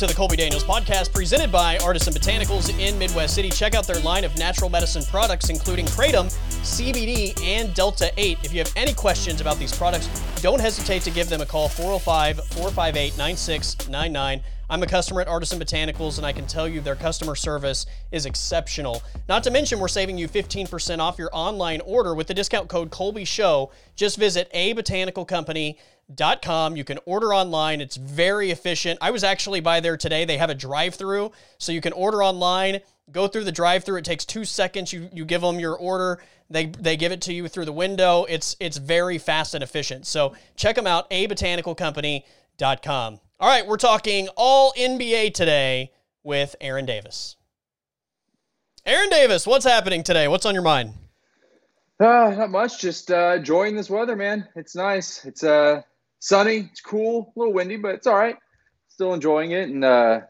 to the Colby Daniels podcast presented by Artisan Botanicals in Midwest City. Check out their line of natural medicine products, including Kratom, CBD, and Delta 8. If you have any questions about these products, don't hesitate to give them a call 405 458 9699. I'm a customer at Artisan Botanicals, and I can tell you their customer service is exceptional. Not to mention, we're saving you 15% off your online order with the discount code Colby Show. Just visit abotanicalcompany.com. You can order online. It's very efficient. I was actually by there today. They have a drive-through, so you can order online. Go through the drive-through. It takes two seconds. You you give them your order. They they give it to you through the window. It's it's very fast and efficient. So check them out. abotanicalcompany.com. All right, we're talking all NBA today with Aaron Davis. Aaron Davis, what's happening today? What's on your mind? Uh, not much. Just uh, enjoying this weather, man. It's nice. It's uh, sunny. It's cool. A little windy, but it's all right. Still enjoying it. And uh,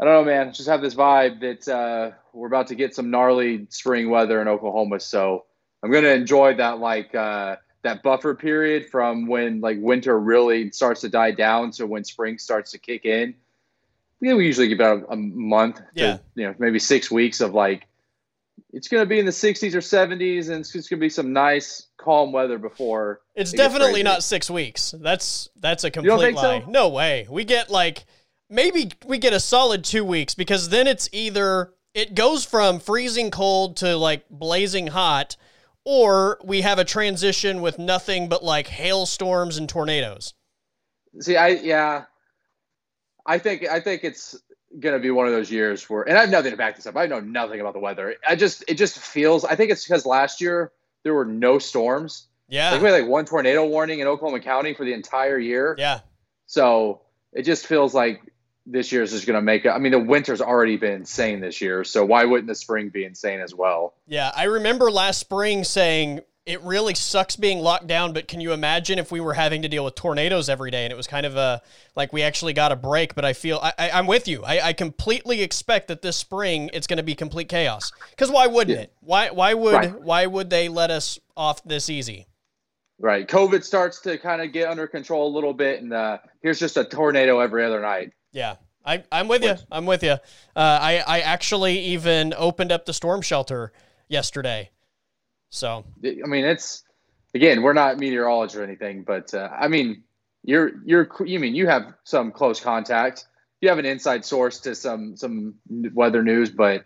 I don't know, man. Just have this vibe that uh, we're about to get some gnarly spring weather in Oklahoma. So I'm gonna enjoy that like uh, that buffer period from when like winter really starts to die down to when spring starts to kick in. Yeah, we usually give about a month, Yeah. to, you know, maybe six weeks of like it's going to be in the 60s or 70s, and it's just going to be some nice calm weather before. It's it definitely not six weeks. That's that's a complete lie. so? No way. We get like maybe we get a solid two weeks because then it's either it goes from freezing cold to like blazing hot, or we have a transition with nothing but like hailstorms and tornadoes. See, I yeah, I think I think it's going to be one of those years where, and I have nothing to back this up. I know nothing about the weather. I just it just feels. I think it's because last year there were no storms. Yeah. Like we had like one tornado warning in Oklahoma County for the entire year. yeah. So it just feels like this year's just going to make it. I mean, the winter's already been insane this year, so why wouldn't the spring be insane as well? Yeah, I remember last spring saying it really sucks being locked down, but can you imagine if we were having to deal with tornadoes every day and it was kind of a like we actually got a break? But I feel I, I, I'm with you. I, I completely expect that this spring it's going to be complete chaos. Because why wouldn't Yeah. it? Why why would Right. why would they let us off this easy? Right. COVID starts to kind of get under control a little bit, and uh, here's just a tornado every other night. Yeah. I, I'm with you. I'm with you. Uh, I, I actually even opened up the storm shelter yesterday. So I mean, it's again, we're not meteorologists or anything, but uh, I mean, you're you're you mean you have some close contact, you have an inside source to some some weather news, but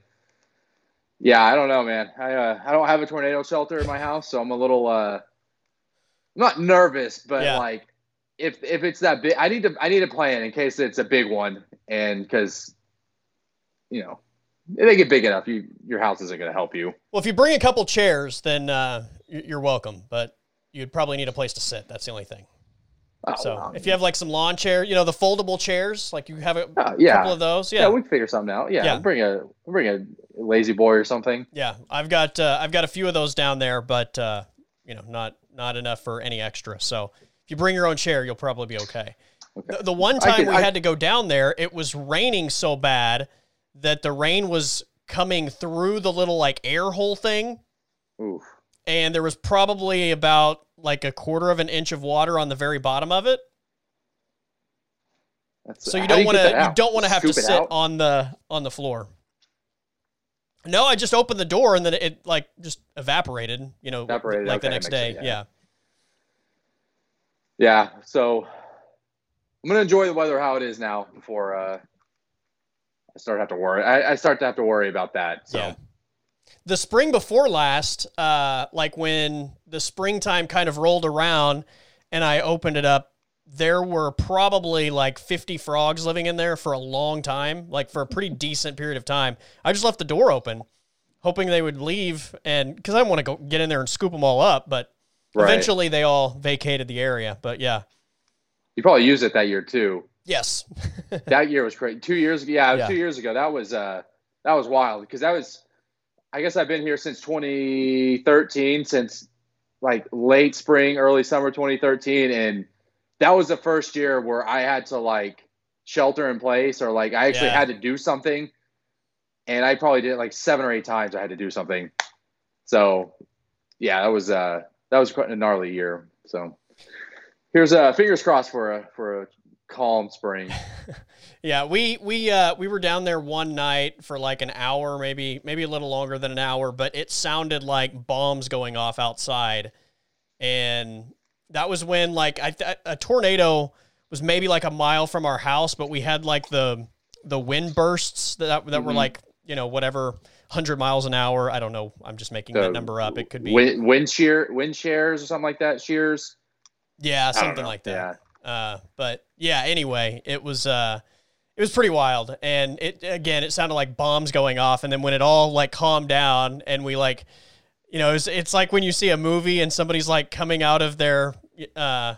yeah, I don't know, man. I uh, I don't have a tornado shelter in my house, so I'm a little uh, not nervous, but Yeah. like if if it's that big, I need to I need a plan in case it's a big one, and because you know. If they get big enough, you your house isn't going to help you. Well, if you bring a couple chairs, then uh, you're welcome. But you'd probably need a place to sit. That's the only thing. Oh, So um, if you have like some lawn chair, you know, the foldable chairs, like you have a Oh, yeah. couple of those. Yeah, Yeah, we can figure something out. Yeah, Yeah. Bring a bring a lazy boy or something. yeah. I've got uh, I've got a few of those down there, but uh, you know, not not enough for any extra. So if you bring your own chair, you'll probably be okay. Okay. The, the one time we I- had to go down there, it was raining so bad that the rain was coming through the little like air hole thing. Oof. and there was probably about like a quarter of an inch of water on the very bottom of it. That's, So you don't want to you don't want to have to sit out? on the on the floor. No, I just opened the door and then it like just evaporated, you know, Evaporated, like the next day. sense, yeah. Yeah. So I'm gonna enjoy the weather how it is now before uh, I start to have to worry. I, I start to have to worry about that. So Yeah. The spring before last, uh, like when the springtime kind of rolled around and I opened it up, there were probably like 50 frogs living in there for a long time, like for a pretty decent period of time. I just left the door open, hoping they would leave, and because I want to go get in there and scoop them all up, but Right. eventually they all vacated the area. But yeah, you probably used it that year too. Yes, that year was great. Two years ago, yeah, Yeah. two years ago. That was uh, that was wild because that was. I guess I've been here since 2013, since like late spring, early summer 2013, and that was the first year where I had to like shelter in place or like I actually Yeah. had to do something, and I probably did it like seven or eight times. I had to do something, so yeah, that was uh that was quite a gnarly year. So here's uh fingers crossed for a for a calm spring. yeah, we we uh, we were down there one night for like an hour, maybe maybe a little longer than an hour, but it sounded like bombs going off outside, and that was when like I, a tornado was maybe like a mile from our house, but we had like the the wind bursts that that mm-hmm. were like you know whatever hundred miles an hour. I don't know. I'm just making that number up. It could be wind, wind shear, wind shares or something like that. Shears. Yeah, something like that. Yeah. Uh, but yeah. Anyway, it was uh, it was pretty wild, and it again, it sounded like bombs going off, and then when it all like calmed down, and we like, you know, it's it's like when you see a movie and somebody's like coming out of their uh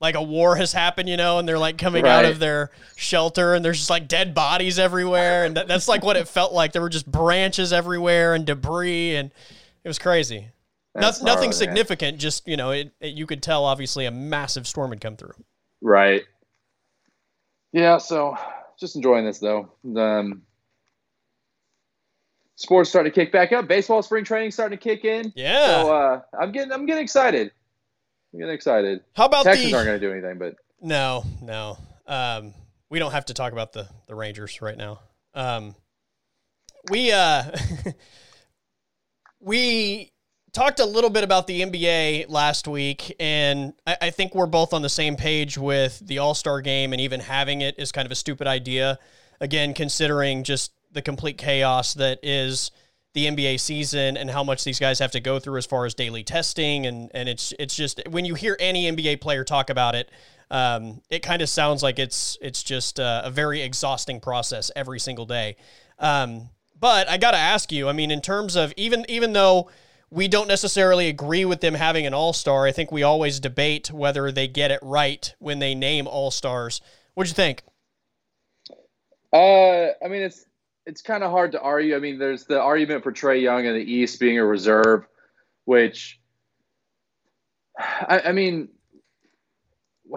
like a war has happened, you know, and they're like coming right. out of their shelter and there's just like dead bodies everywhere. And that, that's like what it felt like. There were just branches everywhere and debris and it was crazy. No, nothing significant, just, you know, it, it, you could tell obviously a massive storm had come through. Right. Yeah. So just enjoying this though. Um, sports starting to kick back up. Baseball spring training starting to kick in. Yeah. So uh, I'm getting, I'm getting excited. I'm getting excited. How about Texans the... aren't going to do anything, but no, no. Um, we don't have to talk about the the Rangers right now. Um, we uh, we talked a little bit about the NBA last week, and I, I think we're both on the same page with the All Star game, and even having it is kind of a stupid idea. Again, considering just the complete chaos that is the NBA season and how much these guys have to go through as far as daily testing and and it's it's just when you hear any NBA player talk about it, um, it kind of sounds like it's it's just a, a, very exhausting process every single day. Um, but I got to ask you, I mean, in terms of even even though we don't necessarily agree with them having an All Star, I think we always debate whether they get it right when they name All Stars. What'd you think? Uh, I mean, it's it's kind of hard to argue. I mean, there's the argument for Trae Young in the East being a reserve, which I, I mean,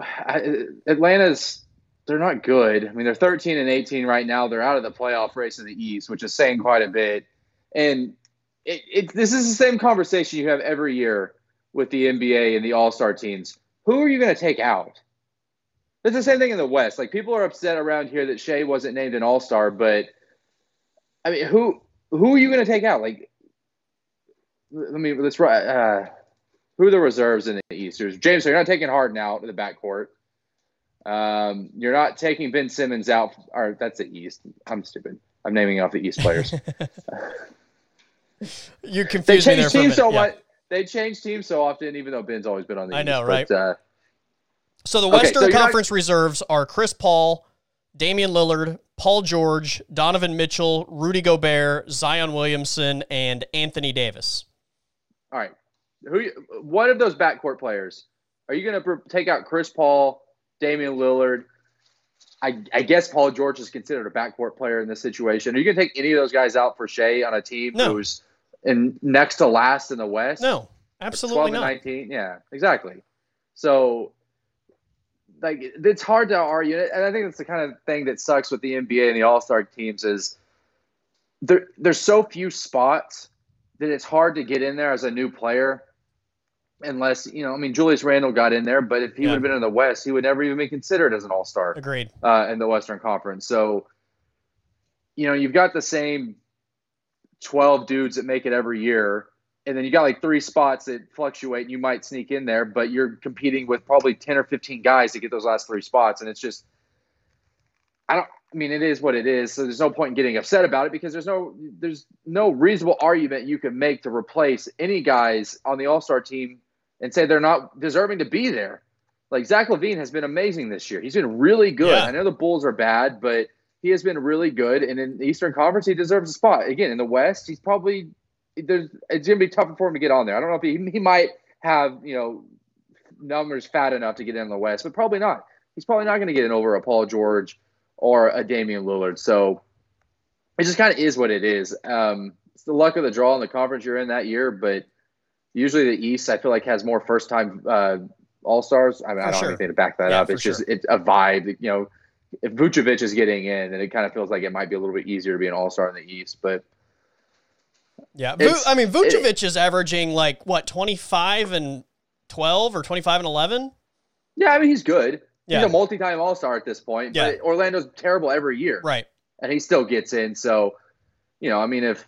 I, Atlanta's they're not good. I mean, they're 13 and 18 right now. They're out of the playoff race in the East, which is saying quite a bit. And it, it, this is the same conversation you have every year with the NBA and the All Star teams. Who are you going to take out? It's the same thing in the West. Like people are upset around here that Shai wasn't named an All Star, but I mean, who who are you going to take out? Like, let me let's uh, who are the reserves in the East? There's James. So you're not taking Harden out of the backcourt. Um, you're not taking Ben Simmons out. Or that's the East. I'm stupid. I'm naming off the East players. you confused they change teams so yeah. much. They change teams so often, even though Ben's always been on the. I East. know, right? But, uh, so the Western okay, so Conference not... reserves are Chris Paul, Damian Lillard, Paul George, Donovan Mitchell, Rudy Gobert, Zion Williamson, and Anthony Davis. All right. Who? What of those backcourt players are you going to take out? Chris Paul, Damian Lillard. I, I, guess Paul George is considered a backcourt player in this situation. Are you going to take any of those guys out for Shai on a team no. who's in next to last in the West? No, absolutely 12 not. 19, yeah, exactly. So like it's hard to argue, and I think that's the kind of thing that sucks with the NBA and the All Star teams is there. There's so few spots that it's hard to get in there as a new player, unless you know. I mean, Julius Randle got in there, but if he yeah. would have been in the West, he would never even be considered as an All Star. Agreed. Uh, in the Western Conference, so you know you've got the same twelve dudes that make it every year and then you got like three spots that fluctuate and you might sneak in there but you're competing with probably 10 or 15 guys to get those last three spots and it's just i don't i mean it is what it is so there's no point in getting upset about it because there's no there's no reasonable argument you can make to replace any guys on the all-star team and say they're not deserving to be there. Like Zach LaVine has been amazing this year. He's been really good. Yeah. i know the bulls are bad but he has been really good and in the eastern conference he deserves a spot again in the west he's probably there's it's gonna be tougher for him to get on there. I don't know if he he might have you know numbers fat enough to get in the West, but probably not. He's probably not going to get in over a Paul George or a Damian Lillard. So it just kind of is what it is. Um, it's the luck of the draw in the conference you're in that year, but usually the East I feel like has more first time uh, All Stars. I mean, I don't sure. have anything to back that yeah, up. It's just sure. it's a vibe. You know, if Vucevic is getting in, then it kind of feels like it might be a little bit easier to be an All Star in the East, but yeah, I mean Vucevic it, is averaging like what twenty five and twelve or twenty five and eleven. Yeah, I mean he's good. Yeah. He's a multi-time All-Star at this point. Yeah. But Orlando's terrible every year, Right. and he still gets in. So, you know, I mean, if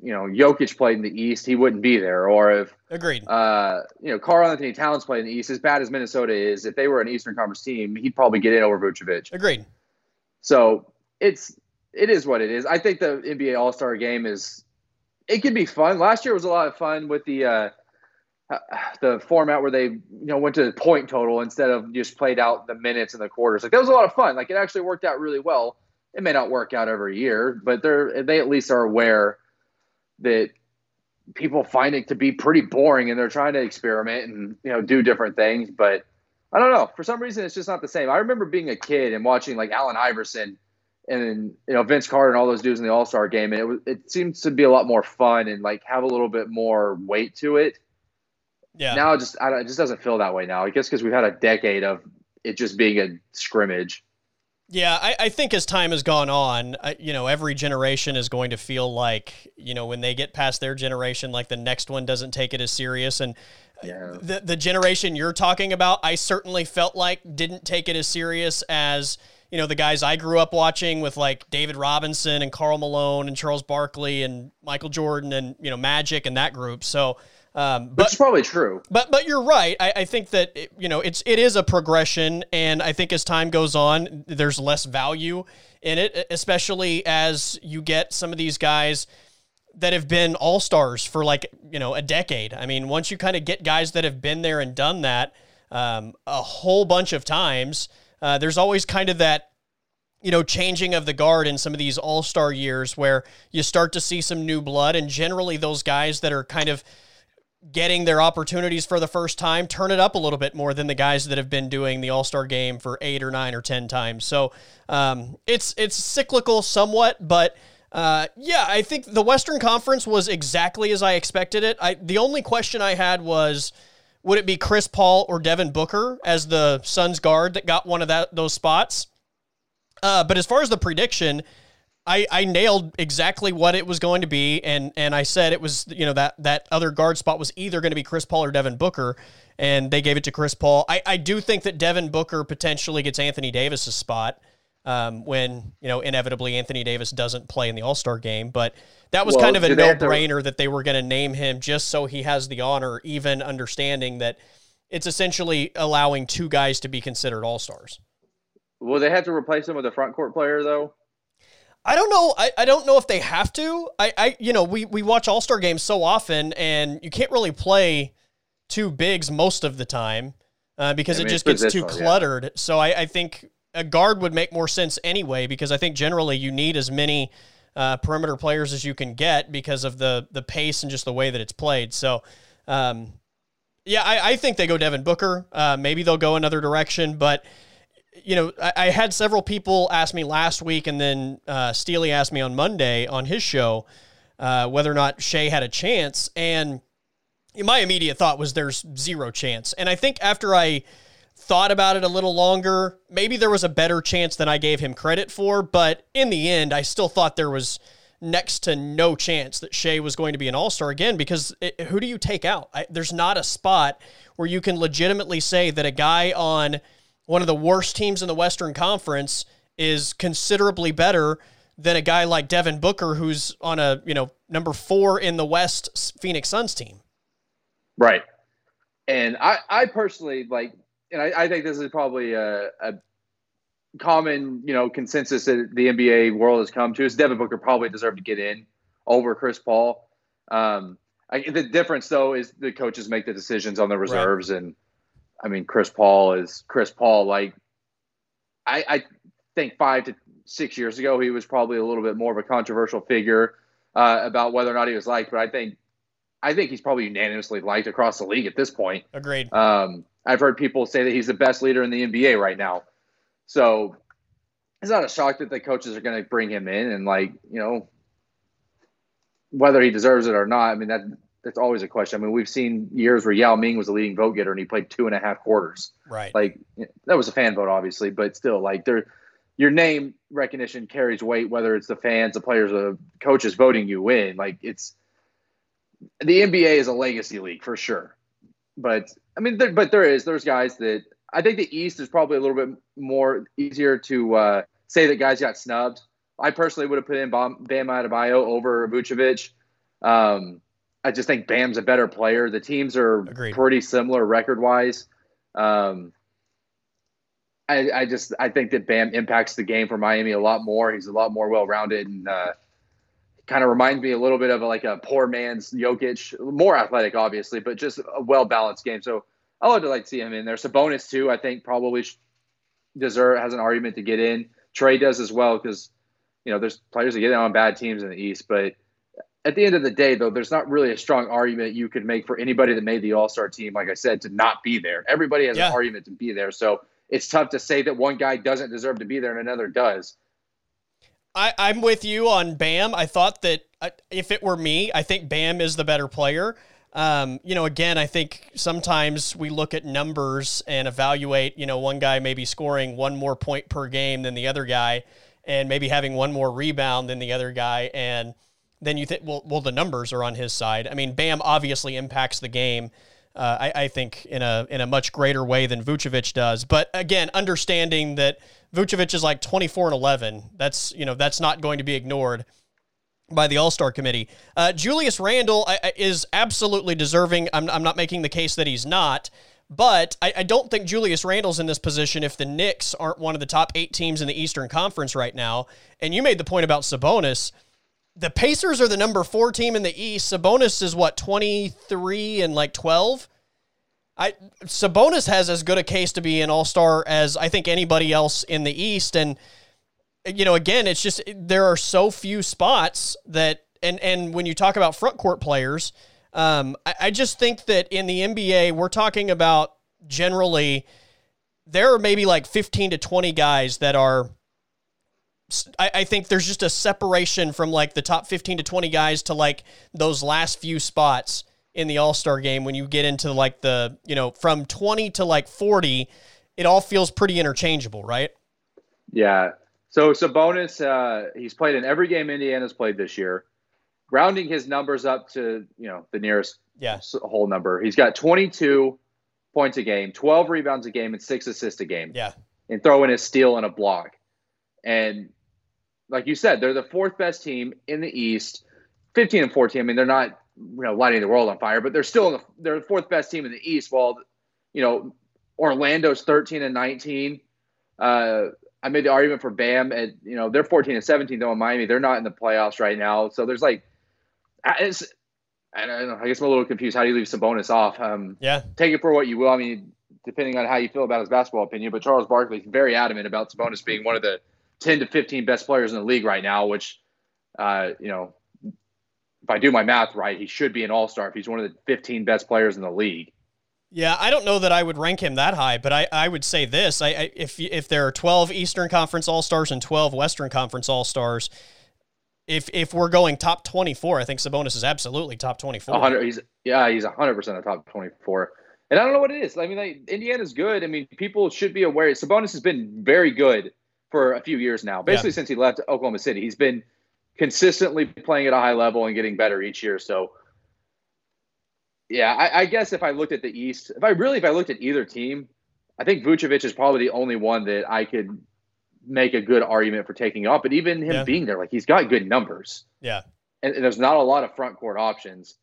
you know Jokic played in the East, he wouldn't be there. Or if Agreed. uh, you know Karl-Anthony Towns played in the East, as bad as Minnesota is, if they were an Eastern Conference team, he'd probably get in over Vucevic. Agreed. So it's it is what it is. I think the NBA All Star Game is it can be fun. Last year was a lot of fun with the uh, the format where they you know went to the point total instead of just played out the minutes and the quarters. Like that was a lot of fun. Like it actually worked out really well. It may not work out every year, but they're they at least are aware that people find it to be pretty boring and they're trying to experiment and you know do different things. But I don't know. For some reason, it's just not the same. I remember being a kid and watching like Allen Iverson and you know Vince Carter and all those dudes in the All Star game, and it was it seems to be a lot more fun and like have a little bit more weight to it. Yeah. Now it just I don't, it just doesn't feel that way now. I guess because we've had a decade of it just being a scrimmage. Yeah, I, I think as time has gone on, I, you know, every generation is going to feel like, you know, when they get past their generation, like the next one doesn't take it as serious. And uh, Yeah. the the generation you're talking about, I certainly felt like didn't take it as serious as you know the guys I grew up watching with like David Robinson and Karl Malone and Charles Barkley and Michael Jordan and you know Magic and that group. So, um, Which but is probably true. but but you're right. I, I think that it, you know it's it is a progression, and I think as time goes on, there's less value in it, especially as you get some of these guys that have been all stars for like you know a decade. I mean, once you kind of get guys that have been there and done that um, a whole bunch of times, uh, there's always kind of that you know changing of the guard in some of these all star years where you start to see some new blood, and generally those guys that are kind of getting their opportunities for the first time turn it up a little bit more than the guys that have been doing the all-star game for eight or nine or ten times. So um, it's it's cyclical somewhat but uh, yeah i think the western conference was exactly as i expected it. I, the only question i had was would it be chris paul or devin booker as the suns guard that got one of that those spots? Uh, but as far as the prediction I, I nailed exactly what it was going to be, and and I said it was you know that that other guard spot was either going to be Chris Paul or Devin Booker, and they gave it to Chris Paul. I, I do think that Devin Booker potentially gets Anthony Davis's spot um, when you know inevitably Anthony Davis doesn't play in the All Star game, but that was Well, kind of a no have to- brainer that they were going to name him just so he has the honor, even understanding that it's essentially allowing two guys to be considered All Stars. Well, they had to replace him with a front court player though? I don't know. I, I don't know if they have to. I, I you know, we, we watch All Star games so often, and you can't really play two bigs most of the time uh, because I it just gets too positional, yeah. cluttered. So I, I think a guard would make more sense anyway because I think generally you need as many uh, perimeter players as you can get because of the the pace and just the way that it's played. So. Um, yeah, I, I think they go Devin Booker. Uh, maybe they'll go another direction, but you know, I, I had several people ask me last week, and then uh, Steely asked me on Monday on his show uh, whether or not Shai had a chance, and my immediate thought was there's zero chance. And I think after I thought about it a little longer, maybe there was a better chance than I gave him credit for. But in the end, I still thought there was next to no chance that Shai was going to be an All Star again because it, who do you take out? I, there's not a spot where you can legitimately say that a guy on one of the worst teams in the Western Conference is considerably better than a guy like Devin Booker, who's on a you know number four in the West Phoenix Suns team. Right. And I, I personally like, and I, I think this is probably a, a common, you know, consensus that the NBA world has come to is Devin Booker probably deserved to get in over Chris Paul. Um, I, the difference though is the coaches make the decisions on the reserves, and I mean Chris Paul is Chris Paul. Like, I, I think five to six years ago he was probably a little bit more of a controversial figure uh, about whether or not he was liked, but I think I think he's probably unanimously liked across the league at this point. Agreed. Um, I've heard people say that he's the best leader in the NBA right now. So it's not a shock that the coaches are going to bring him in and like, you know, whether he deserves it or not. I mean, that that's always a question. I mean, we've seen years where Yao Ming was the leading vote getter and he played two and a half quarters. Right. Like that was a fan vote, obviously, but still, like there, your name recognition carries weight, whether it's the fans, the players, the coaches voting you in. Like it's the NBA is a legacy league for sure. But I mean, there, but there is there's guys that I think the East is probably a little bit more easier to uh, say that guys got snubbed. I personally would have put in Bam, Bam Adebayo over Vucevic. Um, I just think Bam's a better player. The teams are Agreed. pretty similar record wise. Um, I, I, just I think that Bam impacts the game for Miami a lot more. He's a lot more well rounded and uh, kind of reminds me a little bit of like a poor man's Jokic, more athletic obviously, but just a well balanced game. So I would like to see him in there. Sabonis too. I think probably deserve has an argument to get in. Trae does as well because you know there's players that get in on bad teams in the East, but at the end of the day, though, there's not really a strong argument you could make for anybody that made the All Star team, like I said, to not be there. Everybody has yeah. an argument to be there, so it's tough to say that one guy doesn't deserve to be there and another does. I, I'm with you on Bam. I thought that uh, if it were me, I think Bam is the better player. Um, you know, again, I think sometimes we look at numbers and evaluate, you know, one guy maybe scoring one more point per game than the other guy and maybe having one more rebound than the other guy. And then you think, well, well, the numbers are on his side. I mean, Bam obviously impacts the game. Uh, I, I, think in a in a much greater way than Vucevic does. But again, understanding that Vucevic is like 24 and 11, that's you know that's not going to be ignored by the All Star committee. Uh, Julius Randle is absolutely deserving. I'm, I'm, not making the case that he's not, but I, I, don't think Julius Randle's in this position if the Knicks aren't one of the top eight teams in the Eastern Conference right now. And you made the point about Sabonis. The Pacers are the number four team in the East. Sabonis is what, 23 and like 12? I Sabonis has as good a case to be an all star as I think anybody else in the East. And you know, again, it's just there are so few spots that, and and when you talk about front court players, um, I, I just think that in the NBA, we're talking about generally there are maybe like 15 to 20 guys that are I, I, think there's just a separation from like the top 15 to 20 guys to like those last few spots in the all-star game when you get into like the you know from 20 to like 40 it all feels pretty interchangeable right yeah so Sabonis, uh, he's played in every game Indiana's played this year, rounding his numbers up to you know the nearest yeah. whole number. He's got 22 points a game, 12 rebounds a game, and six assists a game. Yeah, and throw in a steal and a block. And like you said, they're the fourth best team in the East, 15 and 14. I mean, they're not you know lighting the world on fire, but they're still the, they're the fourth best team in the East. While you know Orlando's 13 and 19. Uh, I made the argument for Bam at you know they're 14 and 17 though in Miami they're not in the playoffs right now so there's like it's I don't know I guess I'm a little confused how do you leave Sabonis off um, yeah take it for what you will I mean depending on how you feel about his basketball opinion but Charles Barkley is very adamant about Sabonis being one of the 10 to 15 best players in the league right now which uh, you know if I do my math right he should be an all-star if he's one of the 15 best players in the league yeah, I don't know that I would rank him that high, but I, I would say this: I, I if if there are twelve Eastern Conference All Stars and twelve Western Conference All Stars, if if we're going top twenty four, I think Sabonis is absolutely top twenty four. He's yeah, he's hundred percent of top twenty four. And I don't know what it is. I mean, like, Indiana's good. I mean, people should be aware. Sabonis has been very good for a few years now, basically yeah. since he left Oklahoma City. He's been consistently playing at a high level and getting better each year. So yeah, I, I, guess if I looked at the East, if I really if I looked at either team, I think Vucevic is probably the only one that I could make a good argument for taking off. But even him yeah. being there, like he's got good numbers. Yeah, and, and there's not a lot of front court options.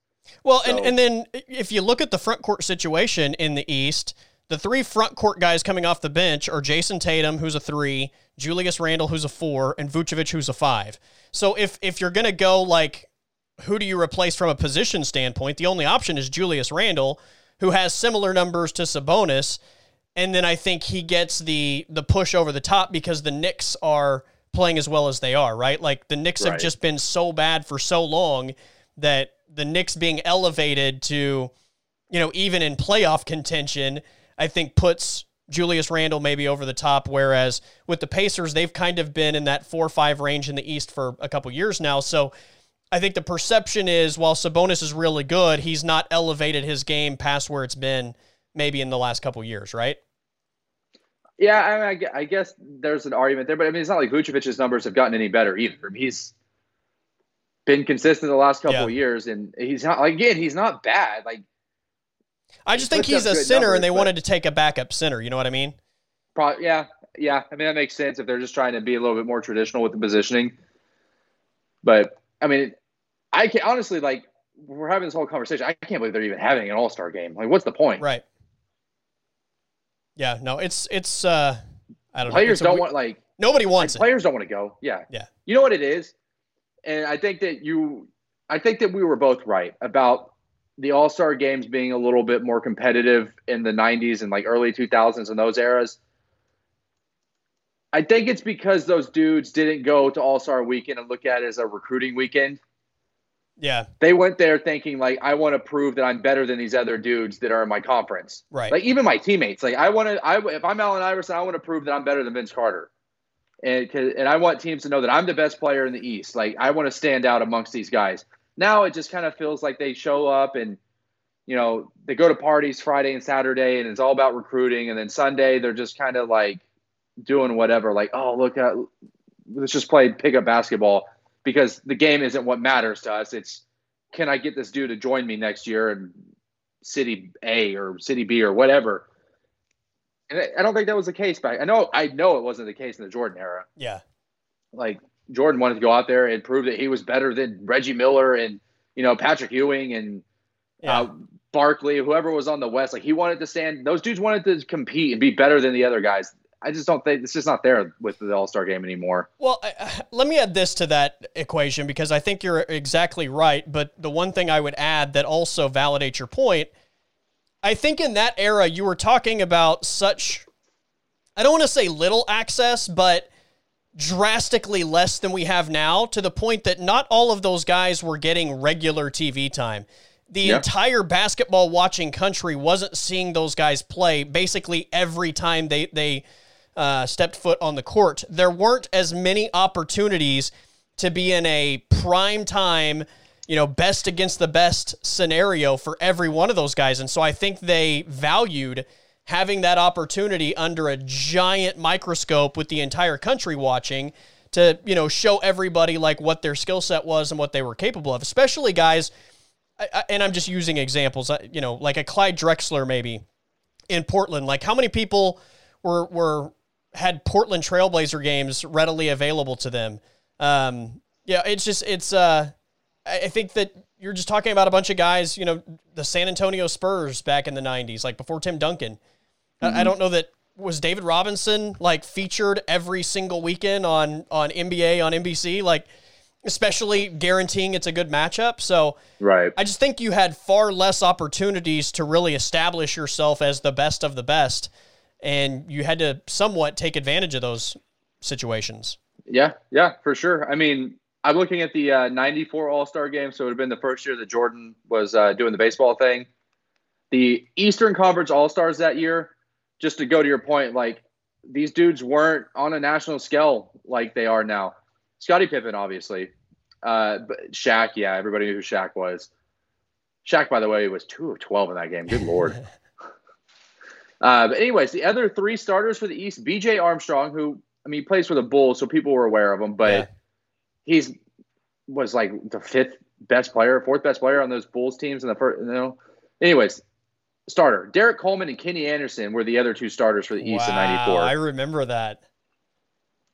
Well, so. and and then if you look at the front court situation in the East, the three front court guys coming off the bench are Jayson Tatum, who's a three, Julius Randle, who's a four, and Vucevic, who's a five. So if if you're gonna go like who do you replace from a position standpoint? The only option is Julius Randle, who has similar numbers to Sabonis. And then I think he gets the the push over the top because the Knicks are playing as well as they are, right? Like the Knicks right. have just been so bad for so long that the Knicks being elevated to, you know, even in playoff contention, I think puts Julius Randle maybe over the top. Whereas with the Pacers, they've kind of been in that four or five range in the East for a couple years now. So I think the perception is while Sabonis is really good, he's not elevated his game past where it's been maybe in the last couple years, right? Yeah, I, mean, I, guess there's an argument there, but I mean, it's not like Vucevic's numbers have gotten any better either. I mean, he's been consistent the last couple yeah. of years, and he's not again, he's not bad. Like I just think he's a center, numbers, and they wanted to take a backup center. You know what I mean? Pro- yeah, yeah. I mean that makes sense if they're just trying to be a little bit more traditional with the positioning. But I mean, I can honestly like we're having this whole conversation. I can't believe they're even having an All Star game. Like, what's the point? Right. Yeah. No. It's it's. uh I don't know. Players don't we- want like Nobody wants it. players don't want to go. Yeah. Yeah. You know what it is? And I think that you I think that we were both right about the All-Star games being a little bit more competitive in the 90s and like early 2000s and those eras. I think it's because those dudes didn't go to All-Star weekend and look at it as a recruiting weekend. Yeah. They went there thinking like I want to prove that I'm better than these other dudes that are in my conference. Right. Like even my teammates, like I want to. I if I'm Allen Iverson, I want to prove that I'm better than Vince Carter, And, and I want teams to know that I'm the best player in the East. Like I want to stand out amongst these guys. Now it just kind of feels like they show up and you know they go to parties Friday and Saturday, and it's all about recruiting, and then Sunday they're just kind of like doing whatever. Like oh look at let's just play pickup basketball because the game isn't what matters to us. It's can I get this dude to join me next year in City A or City B or whatever. And I- I don't think that was the case back. I know I know it wasn't the case in the Jordan era. Yeah. Like Jordan wanted to go out there and prove that he was better than Reggie Miller and you know Patrick Ewing and Yeah. uh, Barkley, whoever was on the West. Like he wanted to stand. Those dudes wanted to compete and be better than the other guys. I just don't think it's just not there with the All Star game anymore. Well, let me add this to that equation because I think you're exactly right. But the one thing I would add that also validates your point, I think in that era you were talking about such, I don't want to say little access, but drastically less than we have now to the point that not all of those guys were getting regular TV time. The Yeah. entire basketball watching country wasn't seeing those guys play basically every time they they uh, stepped foot on the court. There weren't as many opportunities to be in a prime time, you know, best against the best scenario for every one of those guys. And so I think they valued having that opportunity under a giant microscope with the entire country watching to, you know, show everybody like what their skill set was and what they were capable of, especially guys. I, I, and I'm just using examples, uh, you know, like a Clyde Drexler maybe in Portland. Like how many people were were had Portland Trailblazer games readily available to them? Um, yeah, it's just it's. Uh, I I think that you're just talking about a bunch of guys. You know, the San Antonio Spurs back in the '90s, like before Tim Duncan. I, I don't know that was David Robinson like featured every single weekend on on NBA on NBC, like especially guaranteeing it's a good matchup. So Right. I just think you had far less opportunities to really establish yourself as the best of the best, and you had to somewhat take advantage of those situations. Yeah, yeah, for sure. I mean, I'm looking at the uh, 94 All Star game, so it would have been the first year that Jordan was uh, doing the baseball thing. The Eastern Conference All Stars that year, just to go to your point, like these dudes weren't on a national scale like they are now. Scottie Pippen, obviously. Uh, but Shaq, yeah, everybody knew who Shaq was. Shaq, by the way, was 2 of 12 in that game. Good Lord. Uh, but anyways, the other three starters for the East, B.J. Armstrong, who I mean, he plays for the Bulls, so people were aware of him, but Yeah. he's was like the fifth best player, fourth best player on those Bulls teams in the first. You know, anyways, starter Derrick Coleman and Kenny Anderson were the other two starters for the East in '94. I remember that.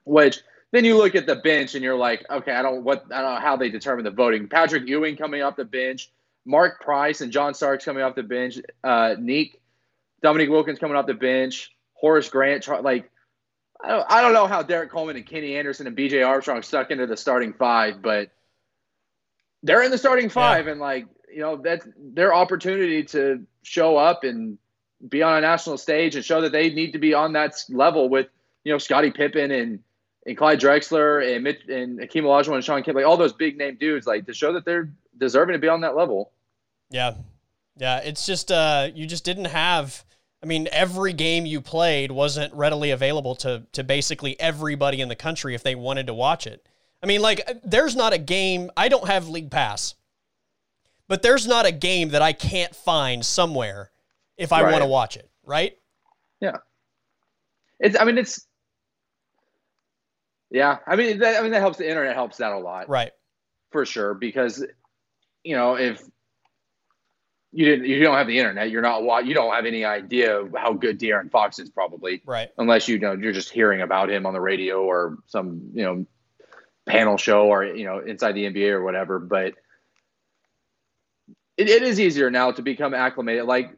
Which then you look at the bench and you're like, okay, I don't what I don't know how they determine the voting. Patrick Ewing coming off the bench, Mark Price and John Starks coming off the bench, uh, Neek, Dominique Wilkins coming off the bench, Horace Grant, like. I don't, I don't know how Derrick Coleman and Kenny Anderson and BJ Armstrong stuck into the starting five, but they're in the starting five, and like you know that's their opportunity to show up and be on a national stage and show that they need to be on that level with you know Scottie Pippen and and Clyde Drexler and Mitch and Akeem Olajuwon and Shawn Kemp, like all those big name dudes, like to show that they're deserving to be on that level. Yeah. Yeah. It's just, uh, you just didn't have, I mean, every game you played wasn't readily available to, to basically everybody in the country if they wanted to watch it. I mean, like, there's not a game, I don't have League Pass, but there's not a game that I can't find somewhere if I Right. want to watch it, right? Yeah. It's, I mean, it's, yeah, I mean, that, I mean that helps. The internet helps that a lot. Right. for sure because you know if you didn't you don't have the internet. You're not you don't have any idea how good De'Aaron Fox is probably, right? Unless you know you're just hearing about him on the radio or some you know panel show or you know inside the NBA or whatever. But it, it is easier now to become acclimated. Like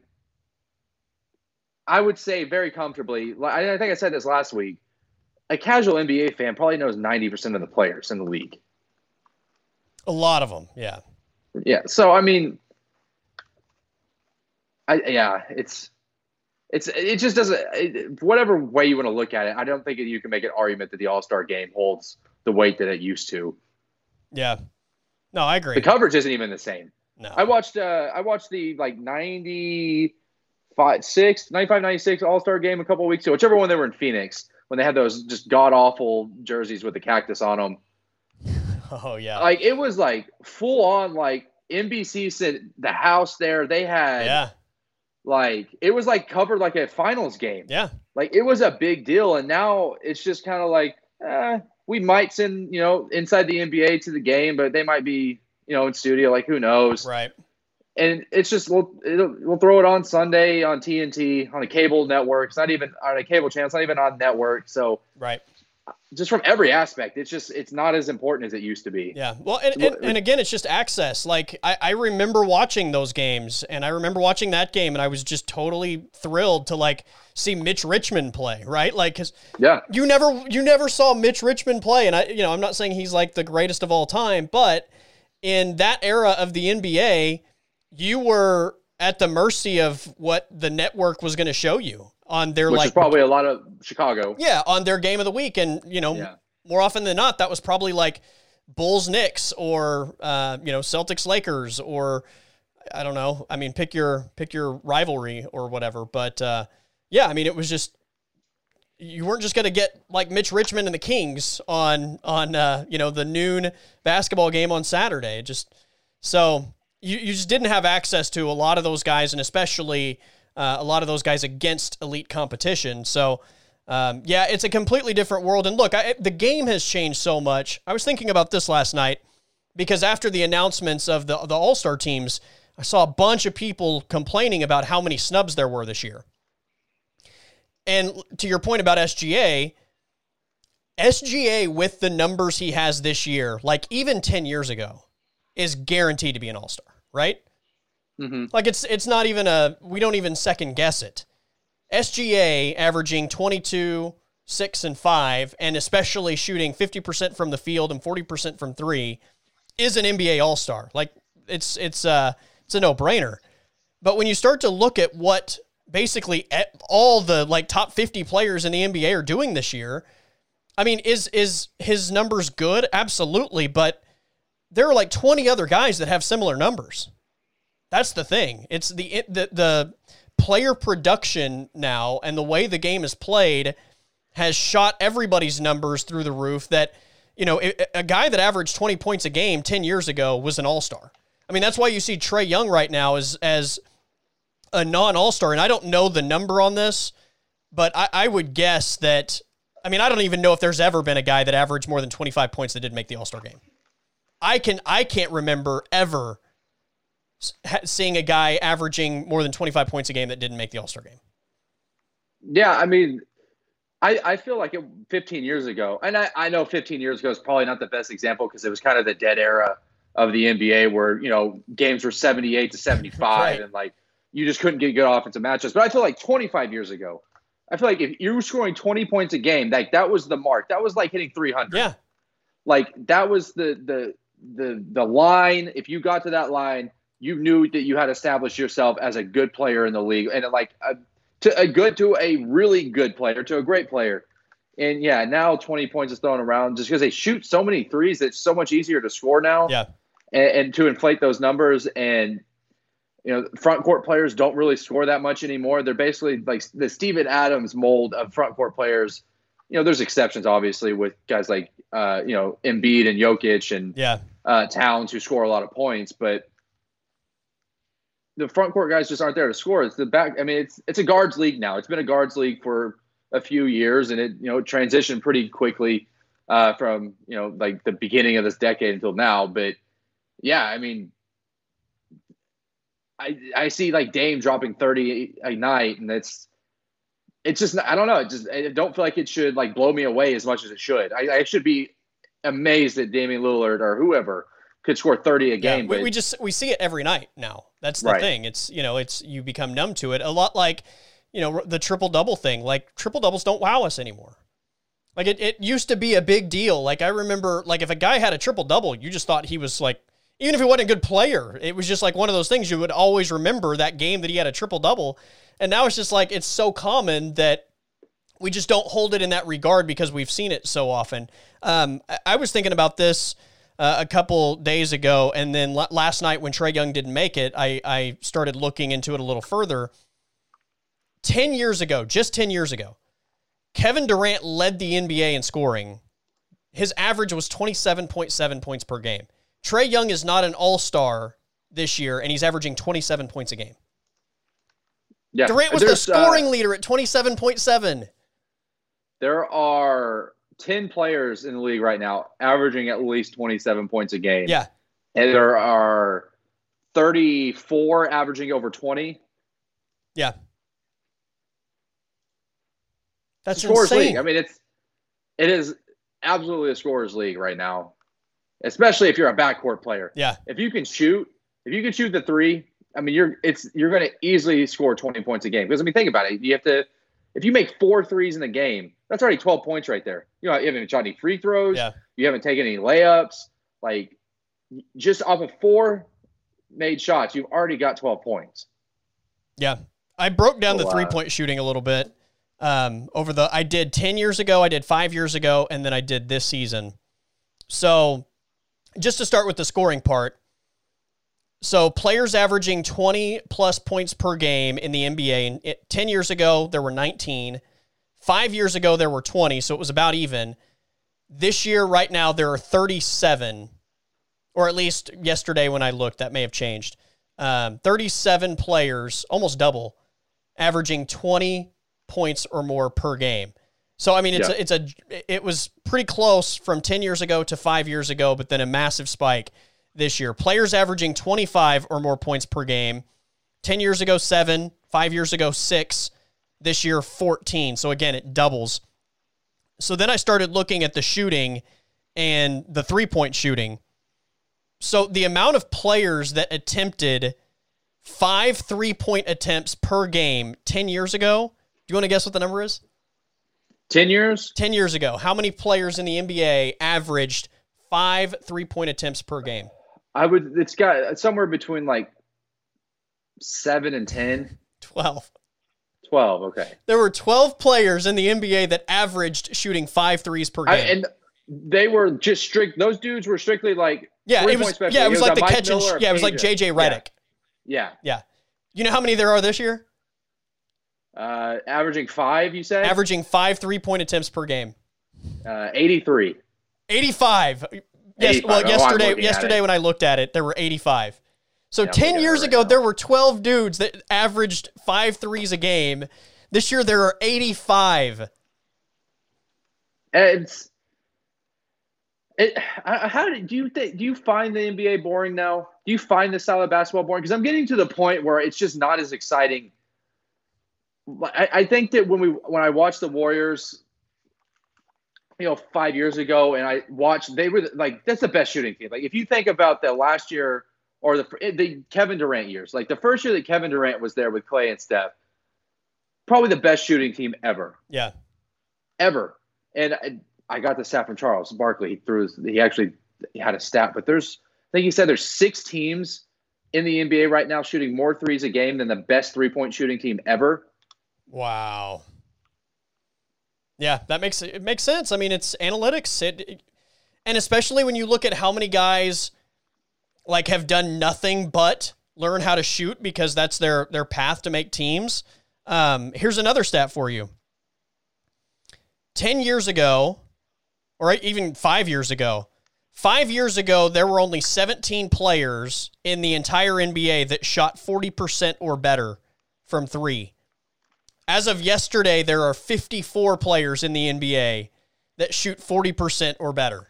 I would say very comfortably. Like I think I said this last week. A casual NBA fan probably knows ninety percent of the players in the league. A lot of them, yeah. Yeah. So I mean, I yeah, it's it's it just doesn't. It, whatever way you want to look at it, I don't think you can make an argument that the All Star game holds the weight that it used to. Yeah. No, I agree. The coverage isn't even the same. No. I watched uh I watched the like 95 6 95 96 All-Star game a couple weeks ago, whichever one they were in Phoenix when they had those just god awful jerseys with the cactus on them. Oh yeah. Like it was like full on like NBC said the house there they had Yeah. like it was like covered like a finals game. Yeah. Like it was a big deal and now it's just kind of like eh, we might send, you know, inside the NBA to the game, but they might be, you know, in studio like who knows. Right. And it's just we'll we'll throw it on Sunday on TNT on a cable network. It's not even on a cable channel. It's not even on network. So right just from every aspect, it's just it's not as important as it used to be. Yeah. Well, and, and, and, again, it's just access. Like I, I remember watching those games, and I remember watching that game, and I was just totally thrilled to like see Mitch Richmond play. Right? Like, cause yeah, you never you never saw Mitch Richmond play, and I you know I'm not saying he's like the greatest of all time, but in that era of the NBA, you were at the mercy of what the network was going to show you on their Which like probably a lot of Chicago. Yeah, on their game of the week, and you know, yeah. more often than not, that was probably like Bulls Knicks or uh, you know Celtics Lakers or I don't know. I mean, pick your pick your rivalry or whatever. But uh, yeah, I mean, it was just you weren't just going to get like Mitch Richmond and the Kings on on uh, you know the noon basketball game on Saturday. Just so you you just didn't have access to a lot of those guys, and especially uh, a lot of those guys against elite competition. So, um, yeah, it's a completely different world. And look, I, the game has changed so much. I was thinking about this last night because after the announcements of the the All Star teams, I saw a bunch of people complaining about how many snubs there were this year. And to your point about SGA, SGA with the numbers he has this year, like even 10 years ago, is guaranteed to be an all star, right? Mm-hmm. Like it's it's not even a we don't even second guess it. SGA averaging 22, 6 and 5 and especially shooting 50% from the field and 40% from 3 is an NBA All-Star. Like it's it's uh it's a no-brainer. But when you start to look at what basically all the like top 50 players in the NBA are doing this year, I mean, is is his numbers good? Absolutely, but there are like 20 other guys that have similar numbers. That's the thing. It's the the the player production now and the way the game is played has shot everybody's numbers through the roof that you know, a guy that averaged 20 points a game 10 years ago was an all-star. I mean, that's why you see Trae Young right now as as a non-all-star and I don't know the number on this, but I, I would guess that I mean, I don't even know if there's ever been a guy that averaged more than 25 points that didn't make the All-Star game. I can I can't remember ever seeing a guy averaging more than 25 points a game that didn't make the All Star game. Yeah, I mean, I, I feel like it 15 years ago, and I, I know 15 years ago is probably not the best example because it was kind of the dead era of the NBA where, you know, games were 78 to 75 right. and like you just couldn't get good offensive matchups. But I feel like 25 years ago, I feel like if you were scoring 20 points a game, like that was the mark. That was like hitting 300. Yeah. Like that was the, the, the, the line. If you got to that line, you knew that you had established yourself as a good player in the league and like a, to a good to a really good player to a great player. And yeah, now 20 points is thrown around just because they shoot so many threes. It's so much easier to score now. Yeah. And, and to inflate those numbers and you know, front court players don't really score that much anymore. They're basically like the Steven Adams mold of front court players. You know, there's exceptions obviously with guys like uh, you know, Embiid and Jokic and yeah. uh, Towns who score a lot of points, but the front court guys just aren't there to score. It's the back. I mean, it's it's a guards league now. It's been a guards league for a few years, and it you know transitioned pretty quickly uh, from you know like the beginning of this decade until now. But yeah, I mean, I I see like Dame dropping 30 a night, and it's it's just I don't know. It just I don't feel like it should like blow me away as much as it should. I, I should be amazed that Damian Lillard or whoever could score 30 a game. Yeah, we, but we just we see it every night now. That's the Right. thing. It's you know it's you become numb to it a lot like you know the triple double thing. Like triple doubles don't wow us anymore. Like it, it used to be a big deal. Like I remember like if a guy had a triple double, you just thought he was like even if he wasn't a good player, it was just like one of those things you would always remember that game that he had a triple double. And now it's just like it's so common that we just don't hold it in that regard because we've seen it so often. Um, I- was thinking about this uh, a couple days ago, and then la- last night when Trae Young didn't make it, I, I started looking into it a little further. 10 years ago, just 10 years ago, Kevin Durant led the NBA in scoring. His average was 27.7 points per game. Trae Young is not an all star this year, and he's averaging 27 points a game. yeah, Durant was the there's, uh, scoring leader at 27.7. there are 10 players in the league right now averaging at least 27 points a game. Yeah. And there are 34 averaging over 20. Yeah. That's scorers insane. league. I mean, it's it is absolutely a scorers league right now, especially if you're a backcourt player. yeah. If you can shoot, if you can shoot the three, I mean, you're it's you're going to easily score 20 points a game. Because I mean, think about it. You have to if you make four threes in a game, that's already 12 points right there. You know, you haven't shot any free throws. Yeah. You haven't taken any layups. Like just off of four made shots, you've already got 12 points. Yeah. I broke down the So, three point shooting a little bit. Um, over the, I did 10 years ago, I did five years ago, and then I did this season. So just to start with the scoring part. So players averaging 20 plus points per game in the NBA. It, 10 years ago, there were 19. Five years ago, there were 20. So it was about even. This year, right now, there are 37, or at least yesterday when I looked, that may have changed. Um, 37 players, almost double, averaging 20 points or more per game. So I mean, it's Yeah. a, it's a it was pretty close from 10 years ago to five years ago, but then a massive spike this year. Players averaging 25 or more points per game. 10 years ago, seven. Five years ago, six. This year, 14. So again, it doubles. So then I started looking at the shooting and the three point shooting. So the amount of players that attempted five three point attempts per game 10 years ago, do you want to guess what the number is? 10 years? 10 years ago, how many players in the NBA averaged five three point attempts per game? I would it's got somewhere between like 7 and 10. 12. 12, okay. There were 12 players in the NBA that averaged shooting five threes per game. I, and they were just strict those dudes were strictly like yeah, it was yeah, it was like the Mike catch Miller, a yeah, it was like. JJ Redick. Yeah. Yeah. You know how many there are this year? Uh, averaging 5, you said? Averaging five three point attempts per game. uh, 83. 85. Yes, 85. well, Oh, yesterday at yesterday when I looked at it, there were 85. So Yeah, 10 years right ago, now. there were 12 dudes that averaged five threes a game. This year, there are 85. It's it, how do do you think do you find the NBA boring now? Do you find the style of basketball boring? Because I'm getting to the point where it's just not as exciting. I, I think that when we when I watched the Warriors, you know, five years ago, and I watched, they were like that's the best shooting team. Like if you think about the last year or the eh, the Kevin Durant years, like the first year that Kevin Durant was there with Clay and Steph, probably the best shooting team ever Yeah. ever. And I, I got the stat from Charles Barkley. He threw his, he actually he had a stat, but there's I think he said there's six teams in the NBA right now shooting more threes a game than the best three point shooting team ever. Wow. Yeah, that makes it makes sense. I mean, it's analytics. It, and especially when you look at how many guys like have done nothing but learn how to shoot because that's their their path to make teams. Um, here's another stat for you. 10 years ago, or even five years ago, five years ago, there were only 17 players in the entire NBA that shot 40% or better from three. As of yesterday, there are 54 players in the NBA that shoot 40% or better.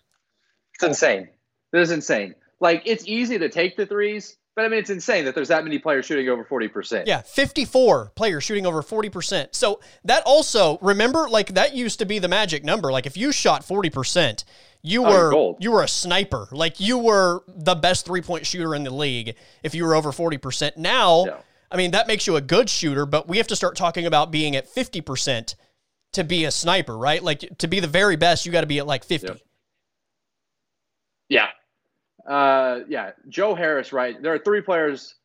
It's insane. This is insane. Like it's easy to take the threes, But I mean, it's insane that there's that many players shooting over 40%. Yeah, 54 players shooting over 40%. So that also, remember, like that used to be the magic number. Like if you shot 40%, you Oh, were gold. you were a sniper. Like you were the best three-point shooter in the league if you were over 40%. Now. I mean, that makes you a good shooter, but we have to start talking about being at 50% to be a sniper, right? Like to be the very best, you got to be at like 50. Yep. Yeah. Uh, yeah. Joe Harris, right? There are three players,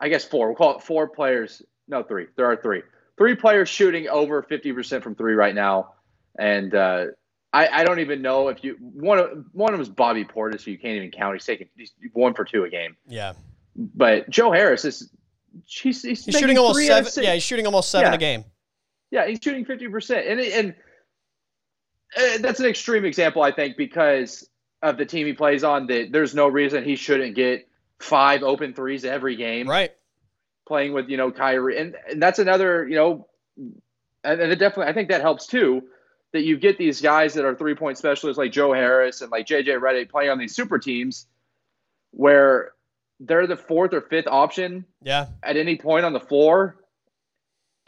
I guess four. We'll call it four players. No, three. There are three. Three players shooting over 50% from three right now. And uh, I, I don't even know if you one of one of them is Bobby Portis, who you can't even count. He's taking he's one for two a game. Yeah. But Joe Harris is he's, he's, He's shooting almost three out of seven. Yeah, he's shooting almost seven Yeah. a game. Yeah, he's shooting fifty percent, and and uh, that's an extreme example, I think, because of the team he plays on. That there's no reason he shouldn't get five open threes every game, Right. playing with you know Kyrie, and and that's another you know, and, and it definitely I think that helps too. That you get these guys that are three point specialists like Joe Harris and like JJ Redick playing on these super teams, where they're the fourth or fifth option Yeah. at any point on the floor,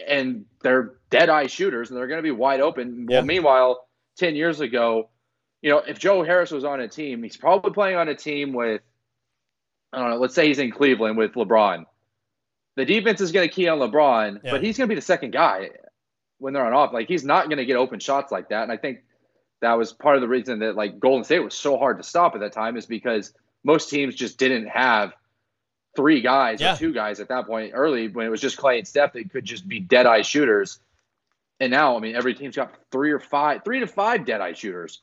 and they're dead eye shooters, and they're going to be wide open. Yeah. Well, meanwhile, ten years ago, you know, if Joe Harris was on a team, he's probably playing on a team with, I don't know, let's say he's in Cleveland with LeBron. The defense is going to key on LeBron, Yeah. but he's going to be the second guy when they're on off. Like he's not going to get open shots like that, and I think that was part of the reason that like Golden State was so hard to stop at that time is because most teams just didn't have three guys Yeah. or two guys at that point early when it was just Clay and Steph that could just be dead eye shooters. And now, I mean, every team's got three or five, three to five dead eye shooters.